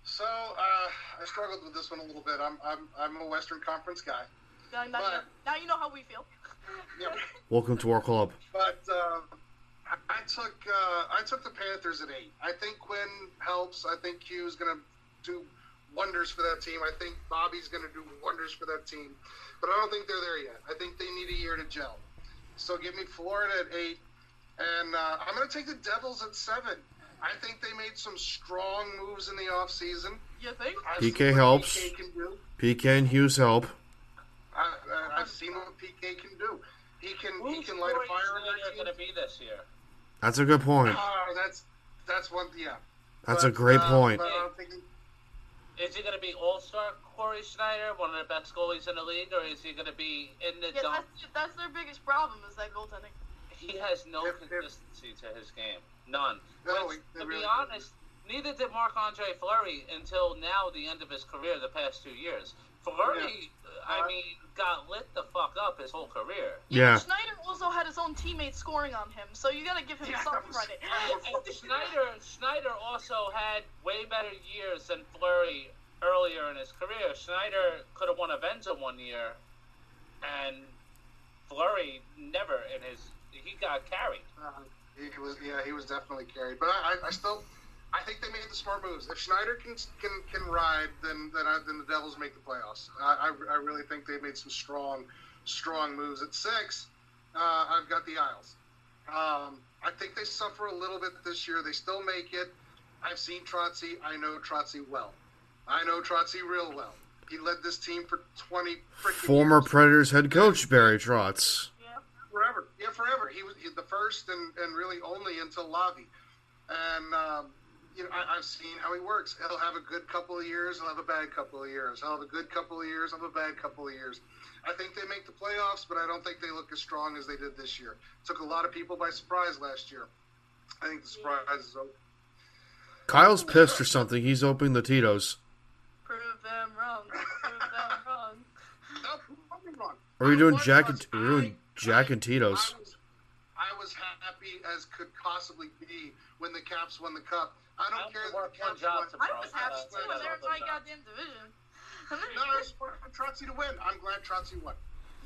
Speaker 5: So uh, I struggled with this one a little bit. I'm I'm I'm a Western Conference guy.
Speaker 4: Now, now,
Speaker 5: But-
Speaker 4: now you know how we feel. [LAUGHS]
Speaker 5: Yeah,
Speaker 1: Welcome to our club.
Speaker 5: but uh, I, I took uh, I took the Panthers at eight. I think Quinn helps. I think Q's going to do wonders for that team. I think Bobby's going to do wonders for that team. But I don't think they're there yet. I think they need a year to gel. So give me Florida at eight, and uh, I'm going to take the Devils at seven. I think they made some strong moves in the offseason.
Speaker 4: You think?
Speaker 5: I've
Speaker 1: PK helps.
Speaker 5: PK can do.
Speaker 1: PK and Hughes help.
Speaker 5: I, I, I've seen what PK can do. He can he can light a fire under
Speaker 3: Schneider
Speaker 5: a
Speaker 3: going to be this year?
Speaker 1: That's a good point.
Speaker 5: Oh, that's that's one. Yeah,
Speaker 1: That's a great
Speaker 5: uh,
Speaker 1: point.
Speaker 5: But I don't think
Speaker 3: Is he going to be All Star Corey Schneider, one of the best goalies in the league, or is he going to be in the
Speaker 4: Yeah,
Speaker 3: dump?
Speaker 4: that's, that's their biggest problem is that goaltending.
Speaker 3: He has no
Speaker 5: If- if-
Speaker 3: consistency to his game, none.
Speaker 5: No,
Speaker 3: Which, to
Speaker 5: really
Speaker 3: be
Speaker 5: doesn't.
Speaker 3: honest, neither did Marc Andre Fleury until now, the end of his career, the past two years. Fleury, I
Speaker 5: Uh,
Speaker 3: mean, got lit the fuck up his whole career.
Speaker 1: Yeah.
Speaker 4: Schneider also had his own teammates scoring on him, so you gotta give him
Speaker 5: Yeah,
Speaker 4: some credit. [LAUGHS]
Speaker 3: And Schneider, Schneider also had way better years than Fleury earlier in his career. Schneider could have won a Vezina one year, and Fleury never in his. He got carried.
Speaker 5: uh, he was yeah he was definitely carried. But I, I, I still I think they made the smart moves. If Schneider can can, can ride, then then, I, then the Devils make the playoffs. I, I, I really think they made some strong strong moves. At six, uh, I've got the Isles. Um, I think they suffer a little bit this year. They still make it. I've seen Trotzy. I know Trotzy well. I know Trotzy real well. He led this team for 20 freaking
Speaker 1: Former
Speaker 5: years.
Speaker 1: Predators head coach Barry Trotz.
Speaker 4: yeah.
Speaker 5: forever. Yeah, forever. He was he, the first and, and really only until Lavi. And um, you know, I, I've seen how he works. He'll have a good couple of years. He'll have a bad couple of years. He'll have a good couple of years. He'll have a bad couple of years. I think they make the playoffs, but I don't think they look as strong as they did this year. Took a lot of people by surprise last year. I think the surprise is over.
Speaker 1: Kyle's pissed or something. He's opening the Tito's.
Speaker 4: Prove them wrong. Prove them [LAUGHS] wrong.
Speaker 5: No, wrong.
Speaker 1: Or are you doing
Speaker 5: One
Speaker 1: Jack and, you're doing Jack
Speaker 5: I-
Speaker 1: and Tito's?
Speaker 5: I was, I was happy as could possibly be when the Caps won the cup. I
Speaker 3: I
Speaker 5: don't
Speaker 3: only
Speaker 5: care that the Caps
Speaker 3: job
Speaker 5: won.
Speaker 4: I was happy too when they're in my goddamn division. And [LAUGHS] then
Speaker 5: No, I just want Trotzy to win. I'm glad Trotzy won.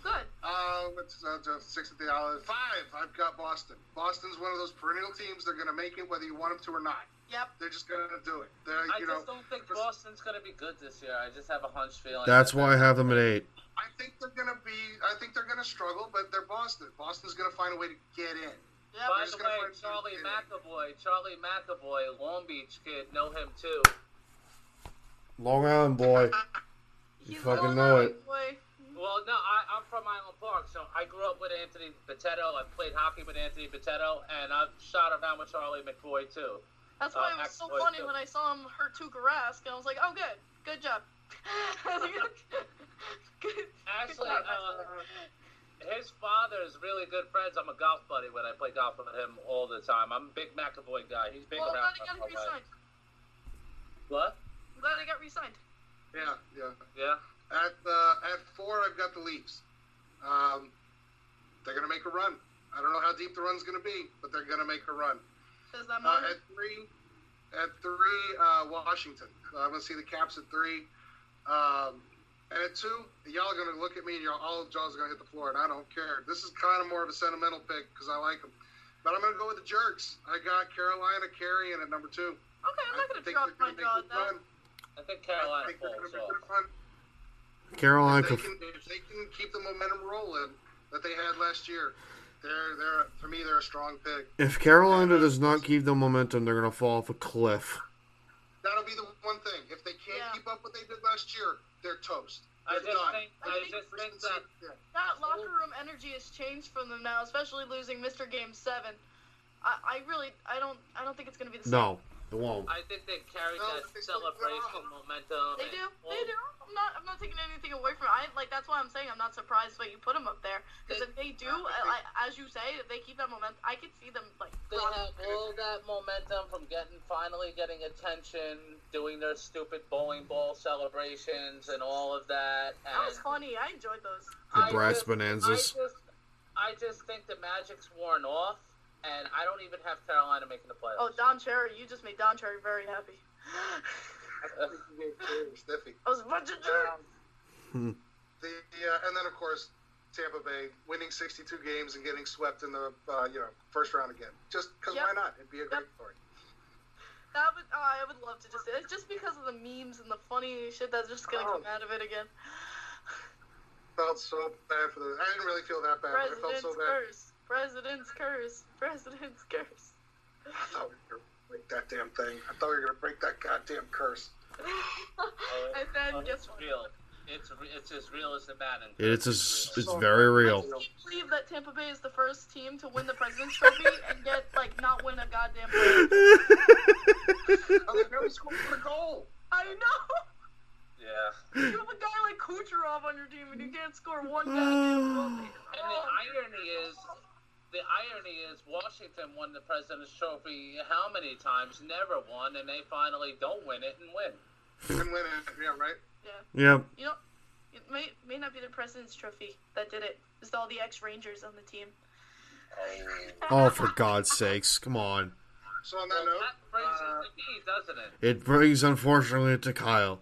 Speaker 4: good.
Speaker 5: Uh, what's uh, six at the hour? Five. I've got Boston. Boston's one of those perennial teams. They're going to make it whether you want them to or not.
Speaker 4: Yep.
Speaker 5: They're just going to do it. They're,
Speaker 3: I
Speaker 5: you
Speaker 3: just
Speaker 5: know,
Speaker 3: don't think
Speaker 5: for-
Speaker 3: Boston's going to be good this year. I just have a hunch feeling.
Speaker 1: That's
Speaker 3: that
Speaker 1: why I have them at eight.
Speaker 5: I think they're going to be. I think they're going to struggle, but they're Boston. Boston's going to find a way to get in.
Speaker 4: Yep.
Speaker 3: By the way, Charlie
Speaker 5: kid.
Speaker 3: McAvoy, Charlie McAvoy, Long Beach kid, know him too.
Speaker 1: Long Island boy.
Speaker 4: you
Speaker 1: fucking
Speaker 4: all
Speaker 1: know
Speaker 4: right,
Speaker 1: it.
Speaker 4: Boy.
Speaker 3: Well, no, I, I'm from Island Park, so I grew up with Anthony Bitetto. I played hockey with Anthony Bitetto, and I've shot around with Charlie McAvoy too.
Speaker 4: That's why
Speaker 3: Uh,
Speaker 4: it was so funny
Speaker 3: too.
Speaker 4: when I saw him hurt Tuukka Rask, and I was like, oh, good. Good job. [LAUGHS] [LAUGHS] good.
Speaker 3: Actually,
Speaker 4: good job,
Speaker 3: uh, his father is really good friends. I'm a golf buddy when I play golf with him all the time. I'm a big McAvoy guy. He's big
Speaker 4: well, I'm
Speaker 3: around.
Speaker 4: glad he got
Speaker 3: my
Speaker 4: re-signed.
Speaker 3: What?
Speaker 4: I'm glad he got re-signed.
Speaker 5: Yeah, yeah.
Speaker 3: Yeah.
Speaker 5: At uh, at four, I've got the Leafs. Um, they're going to make a run. I don't know how deep the run's going to be, but they're going to make a run.
Speaker 4: Does that
Speaker 5: Uh, at three, at three, uh, Washington. Uh, I'm gonna see the Caps at three. Um, and at two, y'all are gonna look at me and y'all, all jaws are gonna hit the floor, and I don't care. This is kind of more of a sentimental pick because I like them. But I'm gonna go with the Jerks. I got Carolina carrying at number two.
Speaker 4: okay, I'm not going to
Speaker 5: think
Speaker 4: drop
Speaker 5: they're
Speaker 4: my jaw
Speaker 5: make
Speaker 4: at that.
Speaker 3: I think
Speaker 5: I
Speaker 3: Carolina
Speaker 5: think they're
Speaker 3: falls off.
Speaker 1: Carolina
Speaker 5: If they,
Speaker 1: could.
Speaker 5: can, if they can keep the momentum rolling that they had last year, they're they're for me they're a strong pick.
Speaker 1: If Carolina uh, does not keep the momentum, they're gonna fall off a cliff.
Speaker 5: That'll be the one thing. If they can't
Speaker 4: Yeah.
Speaker 5: keep up what they did last year, they're toast.
Speaker 3: I
Speaker 5: They're
Speaker 3: just
Speaker 5: done.
Speaker 3: think,
Speaker 4: I
Speaker 3: I
Speaker 4: think
Speaker 3: just think that
Speaker 5: yeah.
Speaker 4: That locker room energy has changed from them now, especially losing Mr. Game Seven. I, I really, I don't, I don't think it's going to be the same.
Speaker 1: No, it won't.
Speaker 3: I think they carried
Speaker 5: No,
Speaker 3: that
Speaker 5: they
Speaker 3: celebration momentum.
Speaker 4: They do,
Speaker 3: all-
Speaker 4: they do. I'm not, I'm not taking anything away from it. I like that's why I'm saying I'm not surprised that you put them up there because if they do, uh, like, as you say, if they keep that momentum, I could see them like.
Speaker 3: They
Speaker 4: rocking.
Speaker 3: have all that momentum from getting finally getting attention, doing their stupid bowling ball celebrations and all of that. And
Speaker 4: That was funny. I enjoyed those.
Speaker 1: The
Speaker 3: I
Speaker 1: brass
Speaker 3: just-
Speaker 1: bonanzas.
Speaker 3: I just, I just think the magic's worn off, and I don't even have Carolina making the playoffs.
Speaker 4: Oh, Don Cherry, you just made Don Cherry very happy. [LAUGHS]
Speaker 5: Stiffy.
Speaker 4: I was a bunch of jerks.
Speaker 5: The uh, and then of course Tampa Bay winning 62 games and getting swept in the uh, you know first round again. Just because
Speaker 4: Yep.
Speaker 5: why not? It'd be a great
Speaker 4: Yep.
Speaker 5: story.
Speaker 4: That would, oh, I would love to just. It's just because of the memes and the funny shit that's just gonna
Speaker 5: Oh.
Speaker 4: come out of it again.
Speaker 5: Felt so bad for the. I didn't really feel that bad, but I felt so bad.
Speaker 4: curse. President's curse. President's curse.
Speaker 5: I thought we were gonna break that damn thing. I thought we were gonna break that goddamn curse.
Speaker 4: and then
Speaker 3: Oh,
Speaker 4: guess
Speaker 3: it's
Speaker 4: what?
Speaker 3: real. It's re- it's as real as the Madden.
Speaker 1: It's as, it's very real.
Speaker 4: Can you believe that Tampa Bay is the first team to win the President's Trophy and yet like not win a goddamn playoff?
Speaker 5: Oh, they barely scored a goal.
Speaker 4: I know.
Speaker 3: Yeah.
Speaker 4: You have a guy like Kucherov on your team and you can't score one goddamn goal.
Speaker 3: And the irony is, the irony is, Washington won the President's Trophy how many times? Never won, and they finally don't win it and win.
Speaker 5: And win it. Yeah, right.
Speaker 1: Yeah,
Speaker 4: You know, it may may not be the President's Trophy that did it. It's all the ex-Rangers on the team.
Speaker 1: Oh, for God's sakes, come on.
Speaker 5: So on that
Speaker 3: Well,
Speaker 5: note,
Speaker 3: that brings
Speaker 5: uh,
Speaker 3: it to me, doesn't it?
Speaker 1: It brings, unfortunately, to Kyle.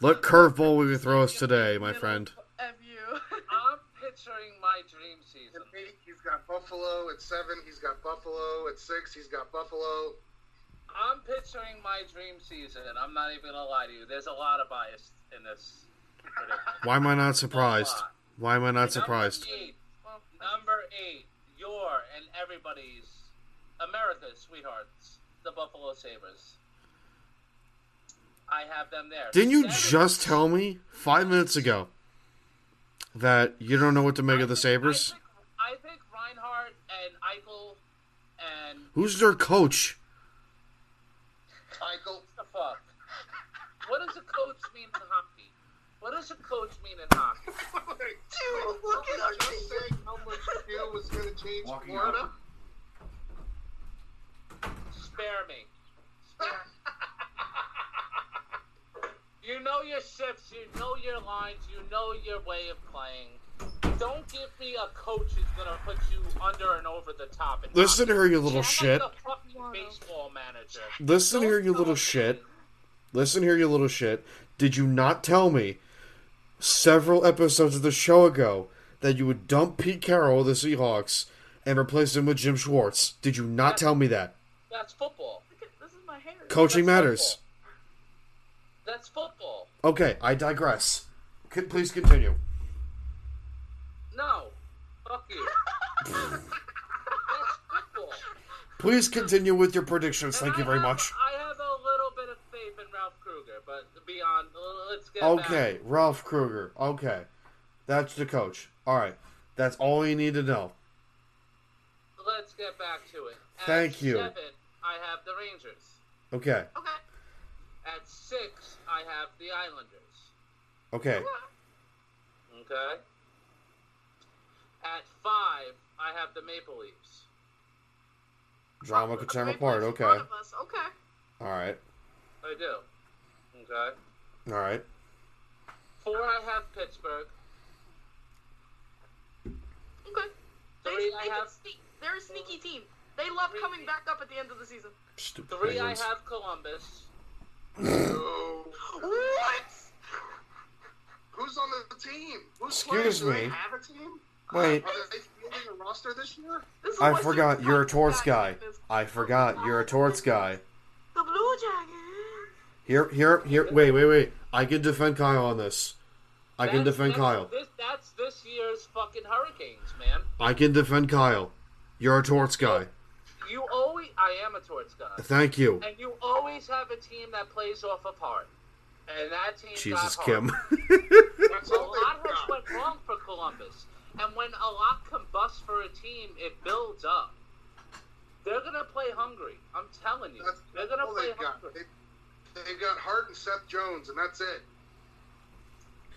Speaker 1: What curveball will you throw us today, my friend?
Speaker 4: F you.
Speaker 3: I'm picturing my dream season.
Speaker 5: at eight, he's got Buffalo. At seven, he's got Buffalo. At six, he's got Buffalo.
Speaker 3: I'm picturing my dream season. I'm not even gonna lie to you. There's a lot of bias in this.
Speaker 1: Why am I not surprised? Why am I not surprised?
Speaker 3: Number eight, number eight, your and everybody's America's sweethearts, the Buffalo Sabres. I have them there.
Speaker 1: Didn't you
Speaker 3: Seven-
Speaker 1: just tell me five minutes ago that you don't know what to make of the Sabres?
Speaker 3: I think, I think Reinhart and Eichel and
Speaker 1: Who's their coach?
Speaker 5: Michael.
Speaker 3: the fuck? What does a coach mean in hockey? What does a coach mean in hockey? [LAUGHS]
Speaker 4: Dude, look at our
Speaker 5: just
Speaker 4: team.
Speaker 5: saying how much skill was going to change
Speaker 1: Walking
Speaker 5: Florida.
Speaker 3: Spare me. Spare You know your shifts, you know your lines, you know your way of playing. Don't give me a coach who's gonna put you under and over the top. And
Speaker 1: Listen here, you little shit.
Speaker 3: Like the fucking baseball manager.
Speaker 1: Listen here, you little shit. Listen here, you little shit. Did you not tell me several episodes of the show ago that you would dump Pete Carroll of the Seahawks and replace him with Jim Schwartz? Did you not tell me that?
Speaker 3: That's football.
Speaker 4: Look at- This is my hair.
Speaker 1: Coaching
Speaker 3: That's
Speaker 1: matters.
Speaker 3: football. That's football.
Speaker 1: Okay, I digress. C- please continue.
Speaker 3: No. Fuck you. That's football.
Speaker 1: Please continue with your predictions. Thank
Speaker 3: And
Speaker 1: you
Speaker 3: I
Speaker 1: very
Speaker 3: have-
Speaker 1: much.
Speaker 3: I have a little bit of faith in Ralph Krueger, but beyond, uh, let's get
Speaker 1: Okay,
Speaker 3: back.
Speaker 1: Ralph Krueger. Okay, that's the coach. All right, that's all you need to know.
Speaker 3: Let's get back to it. At
Speaker 1: Thank you.
Speaker 3: Seven, I have the Rangers.
Speaker 1: Okay,
Speaker 4: Okay.
Speaker 3: At six, I have the Islanders.
Speaker 1: okay,
Speaker 3: Okay. At five, I have the Maple Leafs.
Speaker 1: drama could tear 'em
Speaker 4: Great
Speaker 1: apart. Okay,
Speaker 4: front of us. Okay.
Speaker 1: all right,
Speaker 3: I do. Okay.
Speaker 1: all right.
Speaker 3: Four, I have Pittsburgh.
Speaker 4: Okay. They,
Speaker 3: Three,
Speaker 4: they
Speaker 3: I have.
Speaker 4: Sneak, they're a sneaky team. They love
Speaker 3: Three.
Speaker 4: coming back up at the end of the season.
Speaker 1: Stupid
Speaker 3: Three, I have Columbus.
Speaker 4: What?
Speaker 5: Who's on the team? Who's
Speaker 1: Excuse
Speaker 5: playing?
Speaker 1: Me.
Speaker 5: have a team?
Speaker 1: Wait,
Speaker 5: Are they fielding a roster this year?
Speaker 4: This
Speaker 1: I forgot
Speaker 4: you
Speaker 1: you're a torts guy. I forgot you're a torts guy.
Speaker 4: The Blue Jackets.
Speaker 1: Here, here, here. Wait, wait, wait. I can defend Kyle on this. I can defend
Speaker 3: that's-
Speaker 1: Kyle.
Speaker 3: This, that's this year's fucking Hurricanes, man.
Speaker 1: I can defend Kyle. You're a torts guy.
Speaker 3: You always, I am a torts guy,
Speaker 1: Thank you.
Speaker 3: and you always have a team that plays off of heart, and that team
Speaker 1: Jesus, Kim.
Speaker 5: That's
Speaker 3: A [LAUGHS] lot
Speaker 5: they've
Speaker 3: has went wrong for Columbus, and when a lot combusts for a team, it builds up. They're gonna play hungry. I'm telling you,
Speaker 5: That's
Speaker 3: they're gonna play
Speaker 5: they've got.
Speaker 3: hungry.
Speaker 5: They, they've got Hart and Seth Jones, and that's it.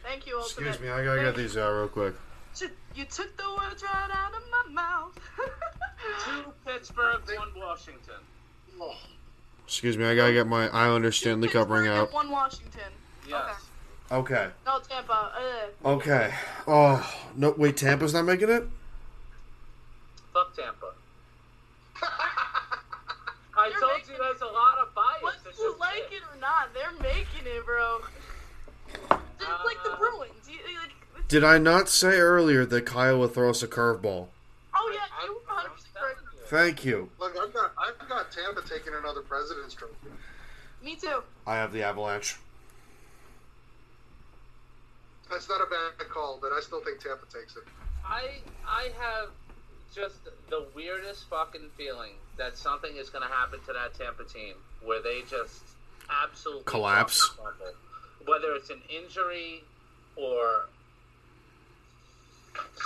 Speaker 4: Thank you, Ultimate.
Speaker 1: Excuse me, I gotta get these out real quick.
Speaker 4: You, you took the words right out of my mouth. [LAUGHS]
Speaker 3: Two Pittsburgh, one Washington.
Speaker 5: Oh,
Speaker 1: Excuse me, I gotta get my Islander Stanley Cup ring
Speaker 4: Pittsburgh
Speaker 1: out.
Speaker 4: One Washington.
Speaker 3: Yes.
Speaker 1: Okay.
Speaker 4: No Tampa. Uh,
Speaker 1: Okay. Oh no! Wait, Tampa's not making it.
Speaker 3: Fuck Tampa. [LAUGHS] I
Speaker 4: You're
Speaker 3: told you there's a lot of bias.
Speaker 4: whether you like it or not, they're making it, bro.
Speaker 1: Did I not say earlier that Kyle would throw us a curveball?
Speaker 4: oh yeah, you were 100 correct.
Speaker 1: Thank you.
Speaker 5: look, I've got I've got Tampa taking another President's Trophy.
Speaker 4: Me too.
Speaker 1: I have the Avalanche.
Speaker 5: That's not a bad call, but I still think Tampa takes it.
Speaker 3: I I have just the weirdest fucking feeling that something is going to happen to that Tampa team where they just absolutely
Speaker 1: Collapse.
Speaker 3: Whether it's an injury or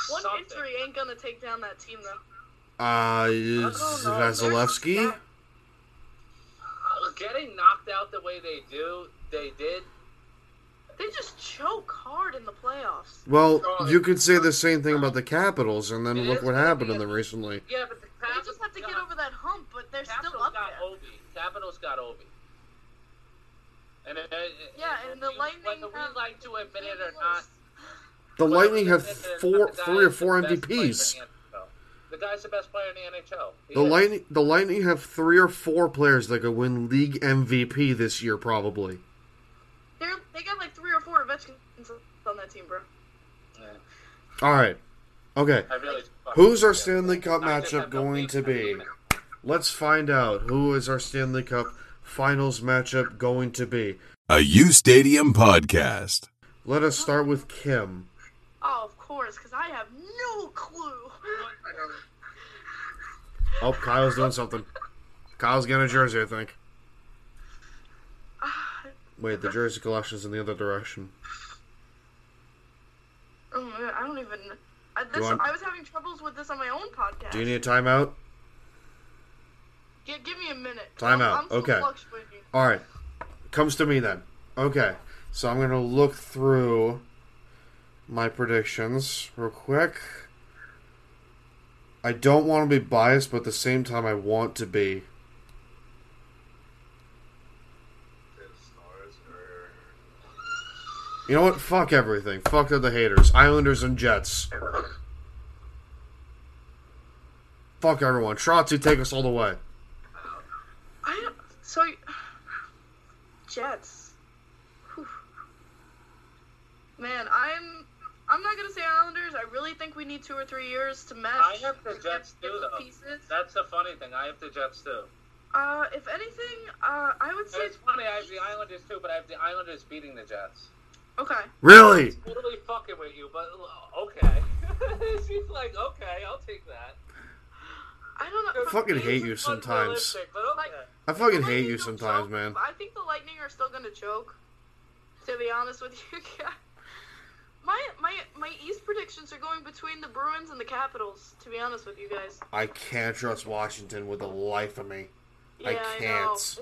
Speaker 4: One
Speaker 3: something.
Speaker 4: injury ain't gonna take down that team though.
Speaker 1: Uh, is
Speaker 3: don't know.
Speaker 1: Vasilevskiy?
Speaker 3: Uh, Getting knocked out the way they do, they did.
Speaker 4: They just choke hard in the playoffs.
Speaker 1: Well, you could say the same thing about the Capitals, and then
Speaker 3: It
Speaker 1: look what
Speaker 3: gonna
Speaker 1: happened
Speaker 3: be
Speaker 1: to
Speaker 3: a-
Speaker 1: them recently.
Speaker 3: Yeah, but the
Speaker 4: they just have to
Speaker 3: got,
Speaker 4: get over that hump, but they're
Speaker 3: Capitals
Speaker 4: still up
Speaker 3: got
Speaker 4: there.
Speaker 3: Ovi. Capitals got Ovi. And it, it,
Speaker 4: Yeah, and the
Speaker 3: you-
Speaker 4: Lightning
Speaker 3: whether we
Speaker 4: have
Speaker 3: like to admit it or not,
Speaker 1: The
Speaker 3: whether
Speaker 1: Lightning have
Speaker 3: admit it or not,
Speaker 1: four, three or four
Speaker 3: the best player in
Speaker 1: MVPs.
Speaker 3: the guy's the best player in the NHL. He
Speaker 1: The
Speaker 3: is.
Speaker 1: Lightning, the Lightning have three or four players that could win league MVP this year, probably.
Speaker 4: They're, they got like three or four Ovechkins on that team, bro.
Speaker 3: Yeah,
Speaker 1: All right, okay.
Speaker 3: Really
Speaker 1: Who's our Stanley Cup
Speaker 3: I
Speaker 1: matchup going to be? Let's find out who is our Stanley Cup Finals matchup going to be.
Speaker 2: A U Stadium podcast.
Speaker 1: Let us start with Kim.
Speaker 4: Oh, of course, because I have no clue.
Speaker 1: Oh, Kyle's doing something. Kyle's getting a jersey, I think. Wait, the jersey collection's in the other direction.
Speaker 4: Oh, man, I don't even. I, this,
Speaker 1: want-
Speaker 4: I was having troubles with this on my own podcast.
Speaker 1: Do you need a timeout?
Speaker 4: Gi- give me a minute.
Speaker 1: Timeout.
Speaker 4: I'm, I'm
Speaker 1: okay. All right, comes to me then. Okay, so I'm gonna look through my predictions real quick. I don't want to be biased, but at the same time, I want to be. You know what? Fuck everything. Fuck the haters. Islanders and Jets. Fuck everyone. Shotzi, take us all the way.
Speaker 4: I don't- so Jets. Whew. Man, I'm I'm not gonna say Islanders. I really think we need two or three years to mesh.
Speaker 3: I have the Jets too, though.
Speaker 4: pieces.
Speaker 3: That's the funny thing. I have the Jets too.
Speaker 4: Uh, if anything, uh, I would say
Speaker 3: It's funny. I have the Islanders too, but I have the Islanders beating the Jets.
Speaker 4: okay.
Speaker 1: Really?
Speaker 3: Totally fucking with you, but okay. [LAUGHS] She's like, okay, I'll take that.
Speaker 4: I don't know.
Speaker 1: I Fucking
Speaker 3: It's
Speaker 1: hate you sometimes.
Speaker 3: unrealistic, But okay.
Speaker 1: I fucking hate you
Speaker 4: Lightning don't
Speaker 1: sometimes,
Speaker 4: choke.
Speaker 1: man.
Speaker 4: I think the Lightning are still gonna choke. To be honest with you, [LAUGHS] guys. My my my East predictions are going between the Bruins and the Capitals. To be honest with you guys.
Speaker 1: I can't trust Washington with the life of me.
Speaker 4: Yeah,
Speaker 1: I can't.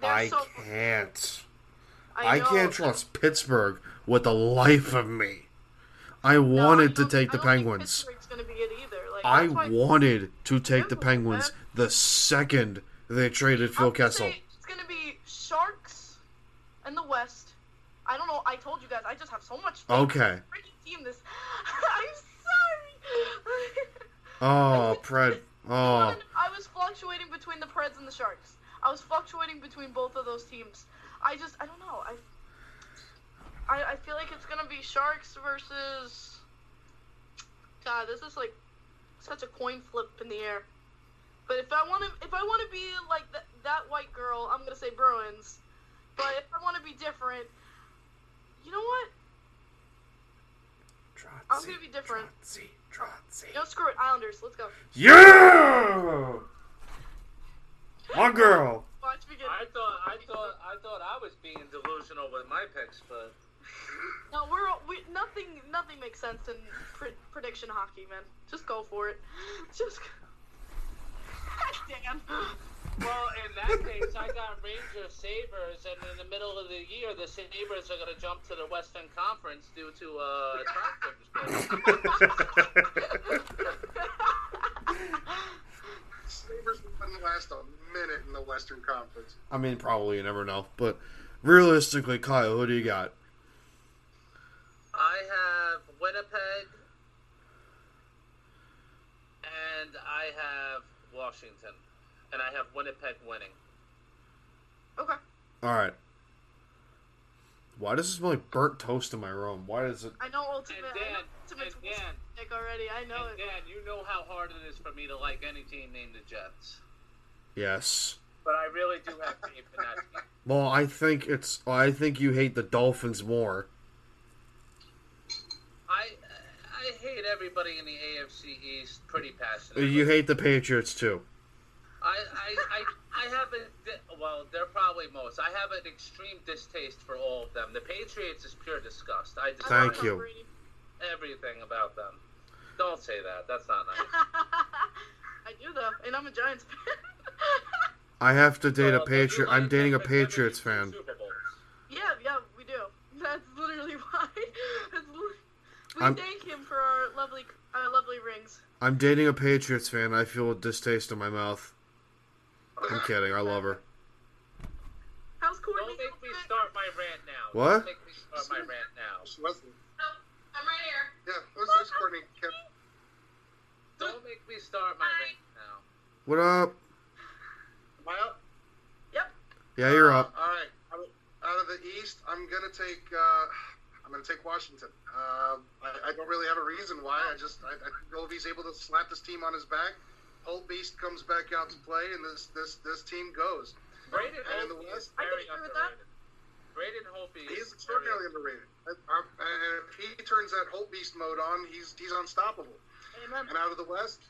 Speaker 4: They're
Speaker 1: I
Speaker 4: so,
Speaker 1: can't.
Speaker 4: I,
Speaker 1: I can't trust Pittsburgh with the life of me. I
Speaker 4: No,
Speaker 1: wanted
Speaker 4: I
Speaker 1: to take
Speaker 4: I
Speaker 1: the Penguins.
Speaker 4: Pittsburgh's gonna be it either. Like,
Speaker 1: I wanted to take the Penguins the second they traded Phil Kessel.
Speaker 4: It's gonna be Sharks in the West. I don't know. I told you guys. I just have so much. faith
Speaker 1: Okay.
Speaker 4: Freaking team. This. [LAUGHS] I'm sorry. [LAUGHS]
Speaker 1: Oh, Pred. Oh,
Speaker 4: I was fluctuating between the Preds and the Sharks. I was fluctuating between both of those teams. I just, I don't know. I, I, I feel like it's gonna be Sharks versus. God, this is like such a coin flip in the air. But if I want to, if I want to be like that, that white girl, I'm gonna say Bruins. But if I want to be different, you know what? I'm gonna be different.
Speaker 1: Trotzy, Trotzy.
Speaker 4: You know, screw it, Islanders. Let's go.
Speaker 1: Yeah! My girl.
Speaker 4: Watch me get.
Speaker 3: I thought, I thought, I thought I was being delusional with my picks, but
Speaker 4: No, we're we nothing. Nothing makes sense in pre- prediction hockey, man. Just go for it. [LAUGHS] Just. Damn.
Speaker 3: Well, in that case, I got Rangers Sabres, and in the middle of the year, the Sabres are going to jump to the Western Conference due to uh, [LAUGHS]
Speaker 5: Sabres wouldn't last a minute in the Western Conference.
Speaker 1: I mean, probably you never know, but realistically, Kyle, who do you got?
Speaker 3: I have Winnipeg, and I have Washington, and I have Winnipeg winning.
Speaker 4: Okay.
Speaker 1: All right. Why does it smell like burnt toast in my room? Why does it?
Speaker 4: I know ultimate.
Speaker 3: And
Speaker 4: I know
Speaker 3: Dan,
Speaker 4: ultimate's
Speaker 3: and Dan,
Speaker 4: Nick already. I know
Speaker 3: and
Speaker 4: it.
Speaker 3: Dan, you know how hard it is for me to like any team named the Jets,
Speaker 1: Yes.
Speaker 3: but I really do have faith in that team.
Speaker 1: Well, I think it's. I think you hate the Dolphins more.
Speaker 3: I I hate everybody in the AFC East pretty passionately.
Speaker 1: You hate the Patriots too.
Speaker 3: I, I, I, I have a di- well, they're probably most. I have an extreme distaste for all of them. The Patriots is pure disgust. I just
Speaker 1: Thank you.
Speaker 3: Everything about them. Don't say that. That's not nice. [LAUGHS]
Speaker 4: I do though, and I'm a Giants fan.
Speaker 1: I have to date a
Speaker 3: Well, they do
Speaker 1: Patriot.
Speaker 3: like
Speaker 1: I'm dating a
Speaker 3: them, but never
Speaker 1: Patriots fan.
Speaker 4: Yeah, yeah, we do. That's literally [LAUGHS] why. That's li- we
Speaker 1: I'm-
Speaker 4: thank him for our lovely, our lovely rings.
Speaker 1: I'm dating a Patriots fan. I feel a distaste in my mouth. I'm kidding. I love her.
Speaker 4: How's Courtney?
Speaker 3: Don't make me start my rant now.
Speaker 1: What?
Speaker 3: Don't make me start my rant now.
Speaker 5: Leslie.
Speaker 4: No, I'm right here.
Speaker 5: Yeah, this is Courtney. Kemp.
Speaker 3: Don't make me start my rant now.
Speaker 1: What up?
Speaker 5: Am I up?
Speaker 4: Yep.
Speaker 1: Yeah, you're up.
Speaker 5: All right. Out of- Out of the East, I'm gonna take. Uh, I'm gonna take Washington. Uh, I, I don't really have a reason why. I just I, I think Ovi's able to slap this team on his back. Holt Beast comes back out to play, and this this this team goes.
Speaker 3: Braden
Speaker 5: And in
Speaker 3: Holtby is
Speaker 5: West-
Speaker 4: I
Speaker 3: very
Speaker 4: can agree with that.
Speaker 3: underrated. Braden Holtby
Speaker 5: He's
Speaker 3: is
Speaker 5: extraordinarily underrated. And, um, and if he turns that Holt Beast mode on, he's he's unstoppable.
Speaker 4: Amen.
Speaker 5: And out of the West,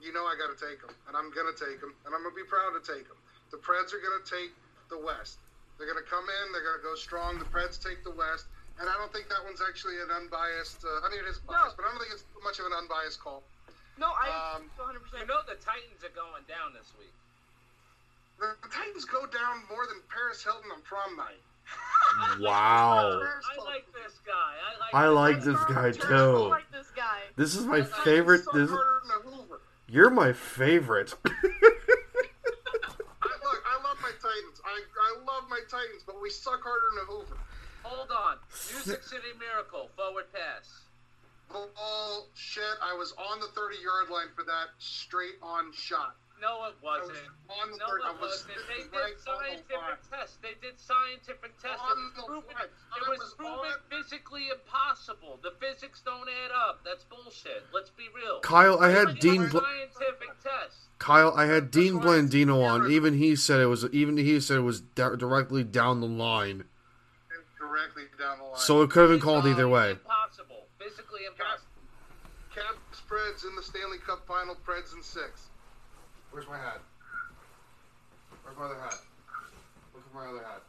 Speaker 5: you know I got to take him, and I'm gonna take him, and I'm gonna be proud to take him. The Preds are gonna take the West. They're gonna come in. They're gonna go strong. The Preds take the West, and I don't think that one's actually an unbiased. Uh, I mean, it is biased, but I don't think it's much of an unbiased call.
Speaker 4: No, I
Speaker 5: Um,
Speaker 4: 100.
Speaker 3: You
Speaker 4: percent
Speaker 3: know the Titans are going down this week.
Speaker 5: The Titans go down more than Paris Hilton on prom night. [LAUGHS]
Speaker 1: Wow.
Speaker 3: I like this guy. I like.
Speaker 1: I
Speaker 3: this
Speaker 1: like
Speaker 3: guy.
Speaker 1: this guy
Speaker 4: Turns
Speaker 1: too.
Speaker 4: like this guy.
Speaker 1: This is my
Speaker 5: Titans
Speaker 1: favorite.
Speaker 5: suck
Speaker 1: This
Speaker 5: harder than a
Speaker 1: you're my favorite. [LAUGHS]
Speaker 5: I, look, I love my Titans. I, I love my Titans, but we suck harder than a Hoover.
Speaker 3: Hold on. Music City Miracle. Forward pass.
Speaker 5: Bullshit. I was on the 30 yard line for that straight on shot.
Speaker 3: No, it
Speaker 5: I was
Speaker 3: wasn't.
Speaker 5: on the
Speaker 3: No,
Speaker 5: 30.
Speaker 3: It
Speaker 5: was
Speaker 3: wasn't. They did
Speaker 5: right on the
Speaker 3: scientific tests. They did scientific tests.
Speaker 5: On
Speaker 3: It was
Speaker 5: the
Speaker 3: proven,
Speaker 5: line.
Speaker 3: it was
Speaker 5: was
Speaker 3: proven
Speaker 5: on-
Speaker 3: physically impossible. The physics don't add up. That's bullshit. Let's be real.
Speaker 1: Kyle, I had Dean. Bl-
Speaker 3: scientific test.
Speaker 1: Kyle, I had Dean
Speaker 5: That's why it's
Speaker 1: Blandino on. Even he said it was. Even he said it was di- directly down the line.
Speaker 5: Directly down the line.
Speaker 1: So it could have been called either way.
Speaker 3: Impossible. Physically impossible.
Speaker 5: Cap spreads in the Stanley Cup final, Preds in six. Where's my hat? Where's my other hat? Look at my other hat.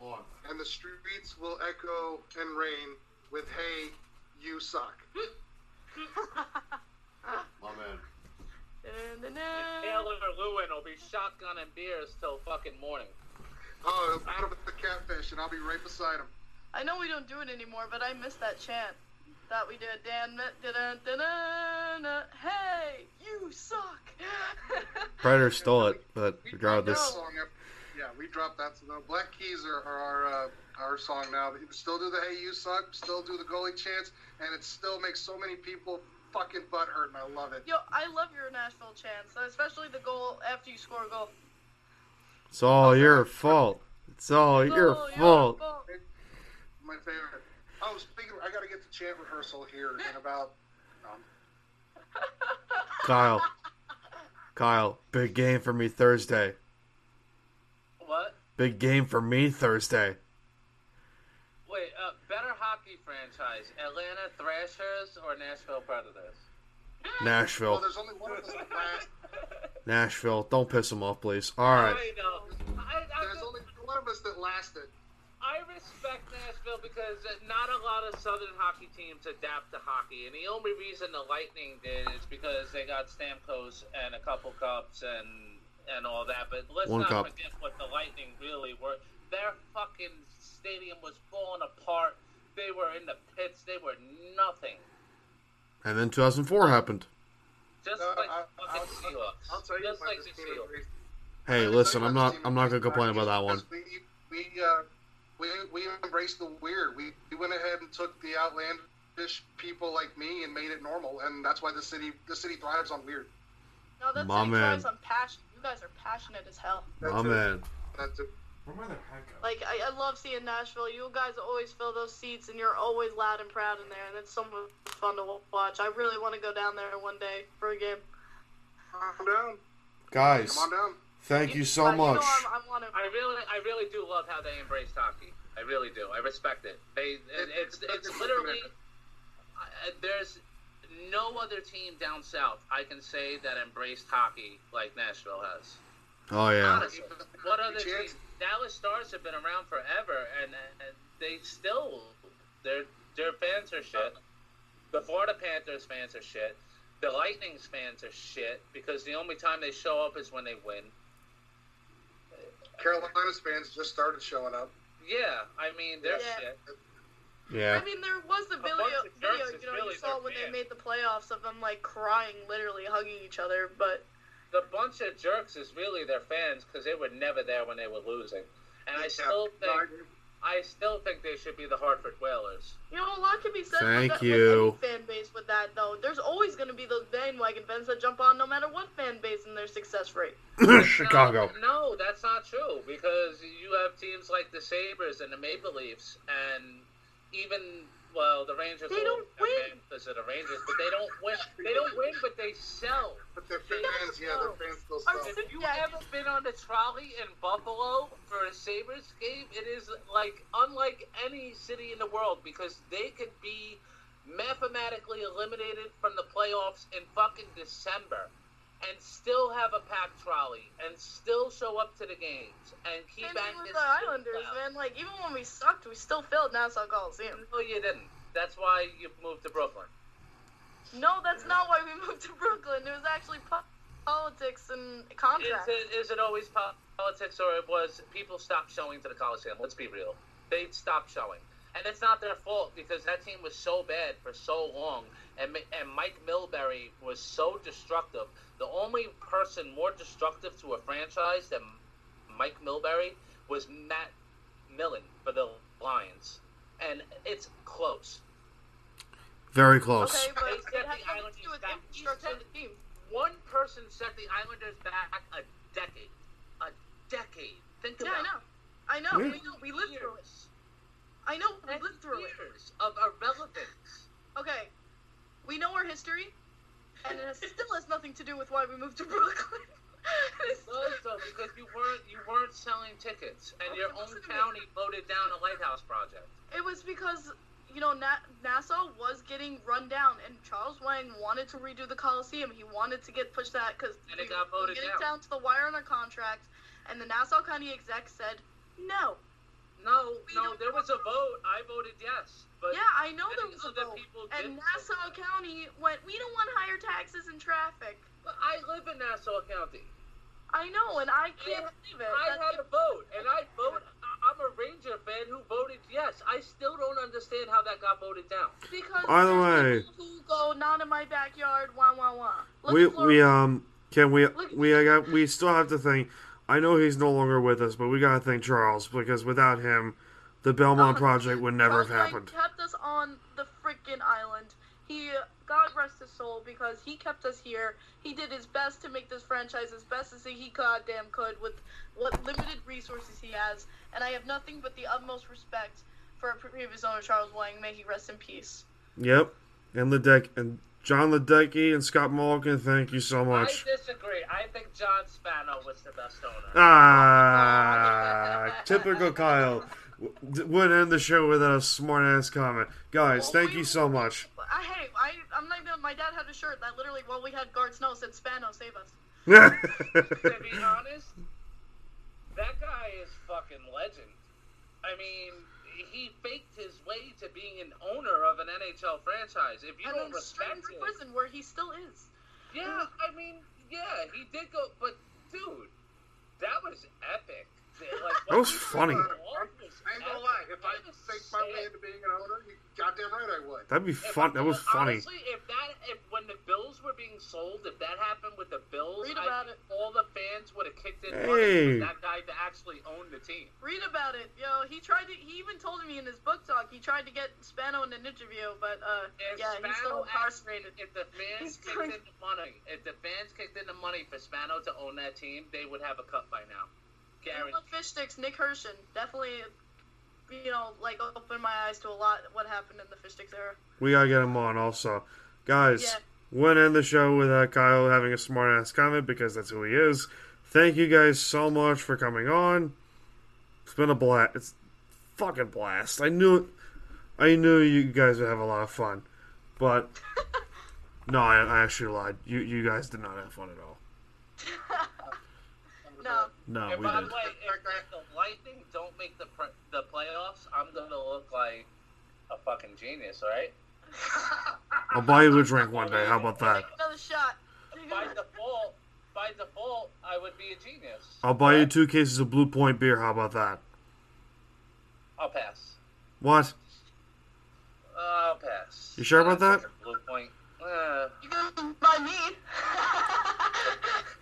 Speaker 5: On. And the streets will echo and rain with "Hey, you suck." [LAUGHS]
Speaker 1: My man.
Speaker 4: Dun-dun-dun.
Speaker 3: Taylor Lewan will be shotgunning beers till fucking morning.
Speaker 5: Oh, out of the catfish, and I'll be right beside him.
Speaker 4: I know we don't do it anymore, but I miss that chant that we did. Dan, dun, hey, you suck. [LAUGHS]
Speaker 1: Predator stole it, but
Speaker 5: We dropped
Speaker 1: regardless.
Speaker 5: that Yeah, we dropped that. So the Black Keys are, are our uh, our song now. We still do the "Hey, you suck." Still do the goalie chants, and it still makes so many people fucking butt hurt, and I love it.
Speaker 4: Yo, I love your Nashville chants, especially the goal after you score a goal.
Speaker 1: It's all your fault. It's all your
Speaker 4: Goal,
Speaker 1: fault.
Speaker 4: goal.
Speaker 5: My favorite. Oh, speaking, of, I got to get to chant rehearsal here in about. Um,
Speaker 1: Kyle. Kyle, big game for me Thursday.
Speaker 3: What?
Speaker 1: Big game for me Thursday.
Speaker 3: Wait, uh, better hockey franchise: Atlanta Thrashers or Nashville Predators?
Speaker 5: well,
Speaker 1: Nashville.
Speaker 5: there's only one of us last.
Speaker 1: Nashville. Don't piss him off, please. All right.
Speaker 3: I know. I, I,
Speaker 5: There's only one of us that lasted.
Speaker 3: I respect Nashville because not a lot of Southern hockey teams adapt to hockey, and the only reason the Lightning did is because they got Stamkos and a couple cups and and all that. But let's
Speaker 1: One
Speaker 3: not
Speaker 1: cup.
Speaker 3: forget what the Lightning really were. Their fucking stadium was falling apart. They were in the pits. They were nothing.
Speaker 1: And then 2004 happened.
Speaker 3: Just
Speaker 5: Uh,
Speaker 3: like
Speaker 5: I-
Speaker 3: the
Speaker 5: I'll,
Speaker 3: fucking Seahawks.
Speaker 5: I'll tell you
Speaker 3: Just
Speaker 5: about
Speaker 3: like the. Seahawks.
Speaker 1: Hey, listen, I'm not I'm not gonna complain about that one.
Speaker 5: We we uh, we we embraced the weird. We we went ahead and took the outlandish people like me and made it normal, and that's why the city the city thrives on weird.
Speaker 4: No, that's
Speaker 1: My
Speaker 4: city
Speaker 1: man.
Speaker 4: thrives on passion. You guys are passionate as hell.
Speaker 5: That's
Speaker 1: Oh
Speaker 5: it.
Speaker 1: man.
Speaker 5: That's it.
Speaker 4: Like I, I love seeing Nashville. You guys always fill those seats, and you're always loud and proud in there, and it's so much fun to watch. I really want to go down there one day for a game.
Speaker 5: Come down.
Speaker 1: Guys,
Speaker 5: Come on down.
Speaker 1: Thank you so
Speaker 4: But,
Speaker 1: much.
Speaker 4: You know, I'm, I want to.
Speaker 3: I really, I really do love how they embrace hockey. I really do. I respect it. They, it, it's, it's literally. I- There's no other team down south I can say that embraced hockey like Nashville has.
Speaker 1: Oh yeah.
Speaker 3: Honestly, what other
Speaker 5: Chance-
Speaker 3: team? Dallas Stars have been around forever, and, and they still their their fans are shit. The Florida Panthers fans are shit. The Lightning's fans are shit because the only time they show up is when they win.
Speaker 5: Carolina's fans just started showing up.
Speaker 3: Yeah, I mean they're
Speaker 4: Yeah.
Speaker 3: shit.
Speaker 1: Yeah.
Speaker 4: I mean, there was the video,
Speaker 3: bunch
Speaker 4: video you know,
Speaker 3: really
Speaker 4: you saw
Speaker 3: their
Speaker 4: when they made the playoffs of them like crying, literally hugging each other. But
Speaker 3: The bunch of jerks is really their fans because they were never there when they were losing. And I still
Speaker 5: Yeah.
Speaker 3: think I still think they should be the Hartford Whalers.
Speaker 4: you know, a lot can be said
Speaker 1: Thank
Speaker 4: with, that,
Speaker 1: you.
Speaker 4: with any fan base with that though. There's always going to be those bandwagon fans that jump on no matter what fan base and their success rate. [LAUGHS]
Speaker 1: Chicago.
Speaker 3: No, no, that's not true because you have teams like the Sabres and the Maple Leafs and even well the Rangers.
Speaker 4: They don't
Speaker 3: have
Speaker 4: win.
Speaker 3: fans because of the Rangers, but they don't win. They don't win, but they sell.
Speaker 5: But their fans, yeah, their fans still
Speaker 4: sell.
Speaker 5: suck.
Speaker 4: city-
Speaker 3: If you
Speaker 4: Yeah.
Speaker 3: ever been on a trolley in Buffalo for a Sabres game, it is like unlike any city in the world because they could be mathematically eliminated from the playoffs in fucking December and still have a packed trolley and still show up to the games and keep banging
Speaker 4: with the Islanders,
Speaker 3: out.
Speaker 4: man. Like even when we sucked, we still filled Nassau Coliseum.
Speaker 3: No, you didn't. That's why you moved to Brooklyn.
Speaker 4: No, that's not why we [LAUGHS] moved to Brooklyn. It was actually po- politics and
Speaker 3: Is
Speaker 4: contracts.
Speaker 3: it, is it always po- politics or it was people stopped showing to the Coliseum. Let's be real. They stopped showing. And it's not their fault because that team was so bad for so long. And, and Mike Milbury was so destructive. The only person more destructive to a franchise than Mike Milbury was Matt Millen for the Lions. And it's close.
Speaker 1: Very close.
Speaker 4: Okay, but
Speaker 3: They set the Islanders
Speaker 4: to do with
Speaker 3: back.
Speaker 4: infrastructure of team.
Speaker 3: One person set the Islanders back a decade. A decade. Think
Speaker 4: Yeah, I
Speaker 3: about
Speaker 4: know. I know. We know. We lived through it. I know. We
Speaker 3: Ten
Speaker 4: lived through it.
Speaker 3: years of irrelevance.
Speaker 4: Okay. We know our history, and it has- still has nothing to do with why we moved to Brooklyn. [LAUGHS]
Speaker 3: Does though because you weren't you weren't selling tickets and your own county voted down a lighthouse project.
Speaker 4: It was because you know Na- Nassau was getting run down, and Charles Wang wanted to redo the Coliseum. He wanted to get pushed that because
Speaker 3: And it got voted
Speaker 4: getting
Speaker 3: down.
Speaker 4: down to the wire on our contract, and the Nassau County exec said no.
Speaker 3: No,
Speaker 4: We
Speaker 3: no, there was a vote. I voted yes, but
Speaker 4: yeah, I know there was a
Speaker 3: other
Speaker 4: vote,
Speaker 3: people
Speaker 4: and Nassau
Speaker 3: vote.
Speaker 4: County went. We don't want higher taxes and traffic.
Speaker 3: But I live in Nassau County.
Speaker 4: I know, and I can't
Speaker 3: I-
Speaker 4: believe it.
Speaker 3: I
Speaker 4: That's-
Speaker 3: had a vote, and I voted. I- I'm a Ranger fan who voted yes. I still don't understand how that got voted down.
Speaker 4: Because
Speaker 1: By the way-
Speaker 4: who go not in my backyard, wah wah wah. Look
Speaker 1: we we um can we
Speaker 4: Look-
Speaker 1: we I got we still have to thank. I know he's no longer with us, but we gotta thank Charles because without him, the Belmont
Speaker 4: Uh,
Speaker 1: project would never have
Speaker 4: Charles Wang
Speaker 1: happened.
Speaker 4: kept us on the freaking island. He, God rest his soul, because he kept us here. He did his best to make this franchise as best as he goddamn could with what limited resources he has. And I have nothing but the utmost respect for previous owner, Charles Wang. May he rest in peace.
Speaker 1: Yep, and Ledeck and John Ledecky and Scott Mulligan, thank you so much.
Speaker 3: I disagree. I think John Spano was the best owner.
Speaker 1: Ah, typical Kyle. Would end the show with a smart ass comment. Guys, thank you so much.
Speaker 4: I, hey, I, I'm not even. My dad had a shirt that literally, while we had guard snow, said "Spano, save us." [LAUGHS]
Speaker 3: to be honest, that guy is fucking legend. I mean, he faked his way to being an owner of an NHL franchise. If you
Speaker 4: and
Speaker 3: don't
Speaker 4: then straight
Speaker 3: respect
Speaker 4: into
Speaker 3: it,
Speaker 4: prison, where he still is.
Speaker 3: yeah, I mean, yeah, he did go, but dude, that was epic. Like,
Speaker 1: That was funny.
Speaker 3: pulled off was
Speaker 5: I ain't gonna lie. If I
Speaker 3: That
Speaker 5: faked my way
Speaker 3: sick.
Speaker 5: into being an owner, you goddamn right I would.
Speaker 1: That'd be fun.
Speaker 3: I-
Speaker 1: That was funny.
Speaker 3: Honestly, if that, if when the Bills were being sold, if that happened with the Bills,
Speaker 4: Read
Speaker 3: I
Speaker 4: about
Speaker 3: think
Speaker 4: it.
Speaker 3: all the fans would have kicked in
Speaker 1: Hey.
Speaker 3: money for that guy to actually own the team.
Speaker 4: Read about it, yo. He tried to. He even told me in his book talk he tried to get Spano in an interview, but uh,
Speaker 3: If
Speaker 4: yeah, he's still
Speaker 3: Spano
Speaker 4: incarcerated.
Speaker 3: actually- if the fans kicked in the money, if the fans kicked in the money for Spano to own that team, they would have a cup by now. Guaranteed.
Speaker 4: know, fish sticks. Nick Hirshon definitely, you know, like opened my eyes to a lot what happened in the fish sticks era.
Speaker 1: We gotta get him on also. Guys,
Speaker 4: Yeah.
Speaker 1: wouldn't end the show without Kyle having a smart ass comment because that's who he is. Thank you guys so much for coming on. It's been a blast. It's fucking blast. I knew I knew you guys would have a lot of fun. But [LAUGHS] no, I, I actually lied. You you guys did not have fun at all. [LAUGHS]
Speaker 4: No,
Speaker 1: No,
Speaker 3: and
Speaker 1: we
Speaker 3: by the
Speaker 1: didn't.
Speaker 3: way, if, if the Lightning don't make the pr- the playoffs, I'm gonna look like a fucking genius, right?
Speaker 1: I'll buy you a drink [LAUGHS] one day. How about that?
Speaker 4: another shot.
Speaker 3: By default, by default, I would be a genius.
Speaker 1: I'll buy you two cases of Blue Point beer. How about that?
Speaker 3: I'll pass.
Speaker 1: What?
Speaker 3: Uh, I'll pass.
Speaker 1: You sure about that?
Speaker 3: Blue Point. Uh,
Speaker 4: You can buy me.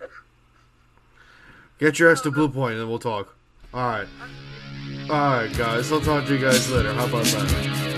Speaker 4: [LAUGHS]
Speaker 1: Get your ass to Blue Point and we'll talk. Alright. Alright, guys. I'll talk to you guys later. How about that?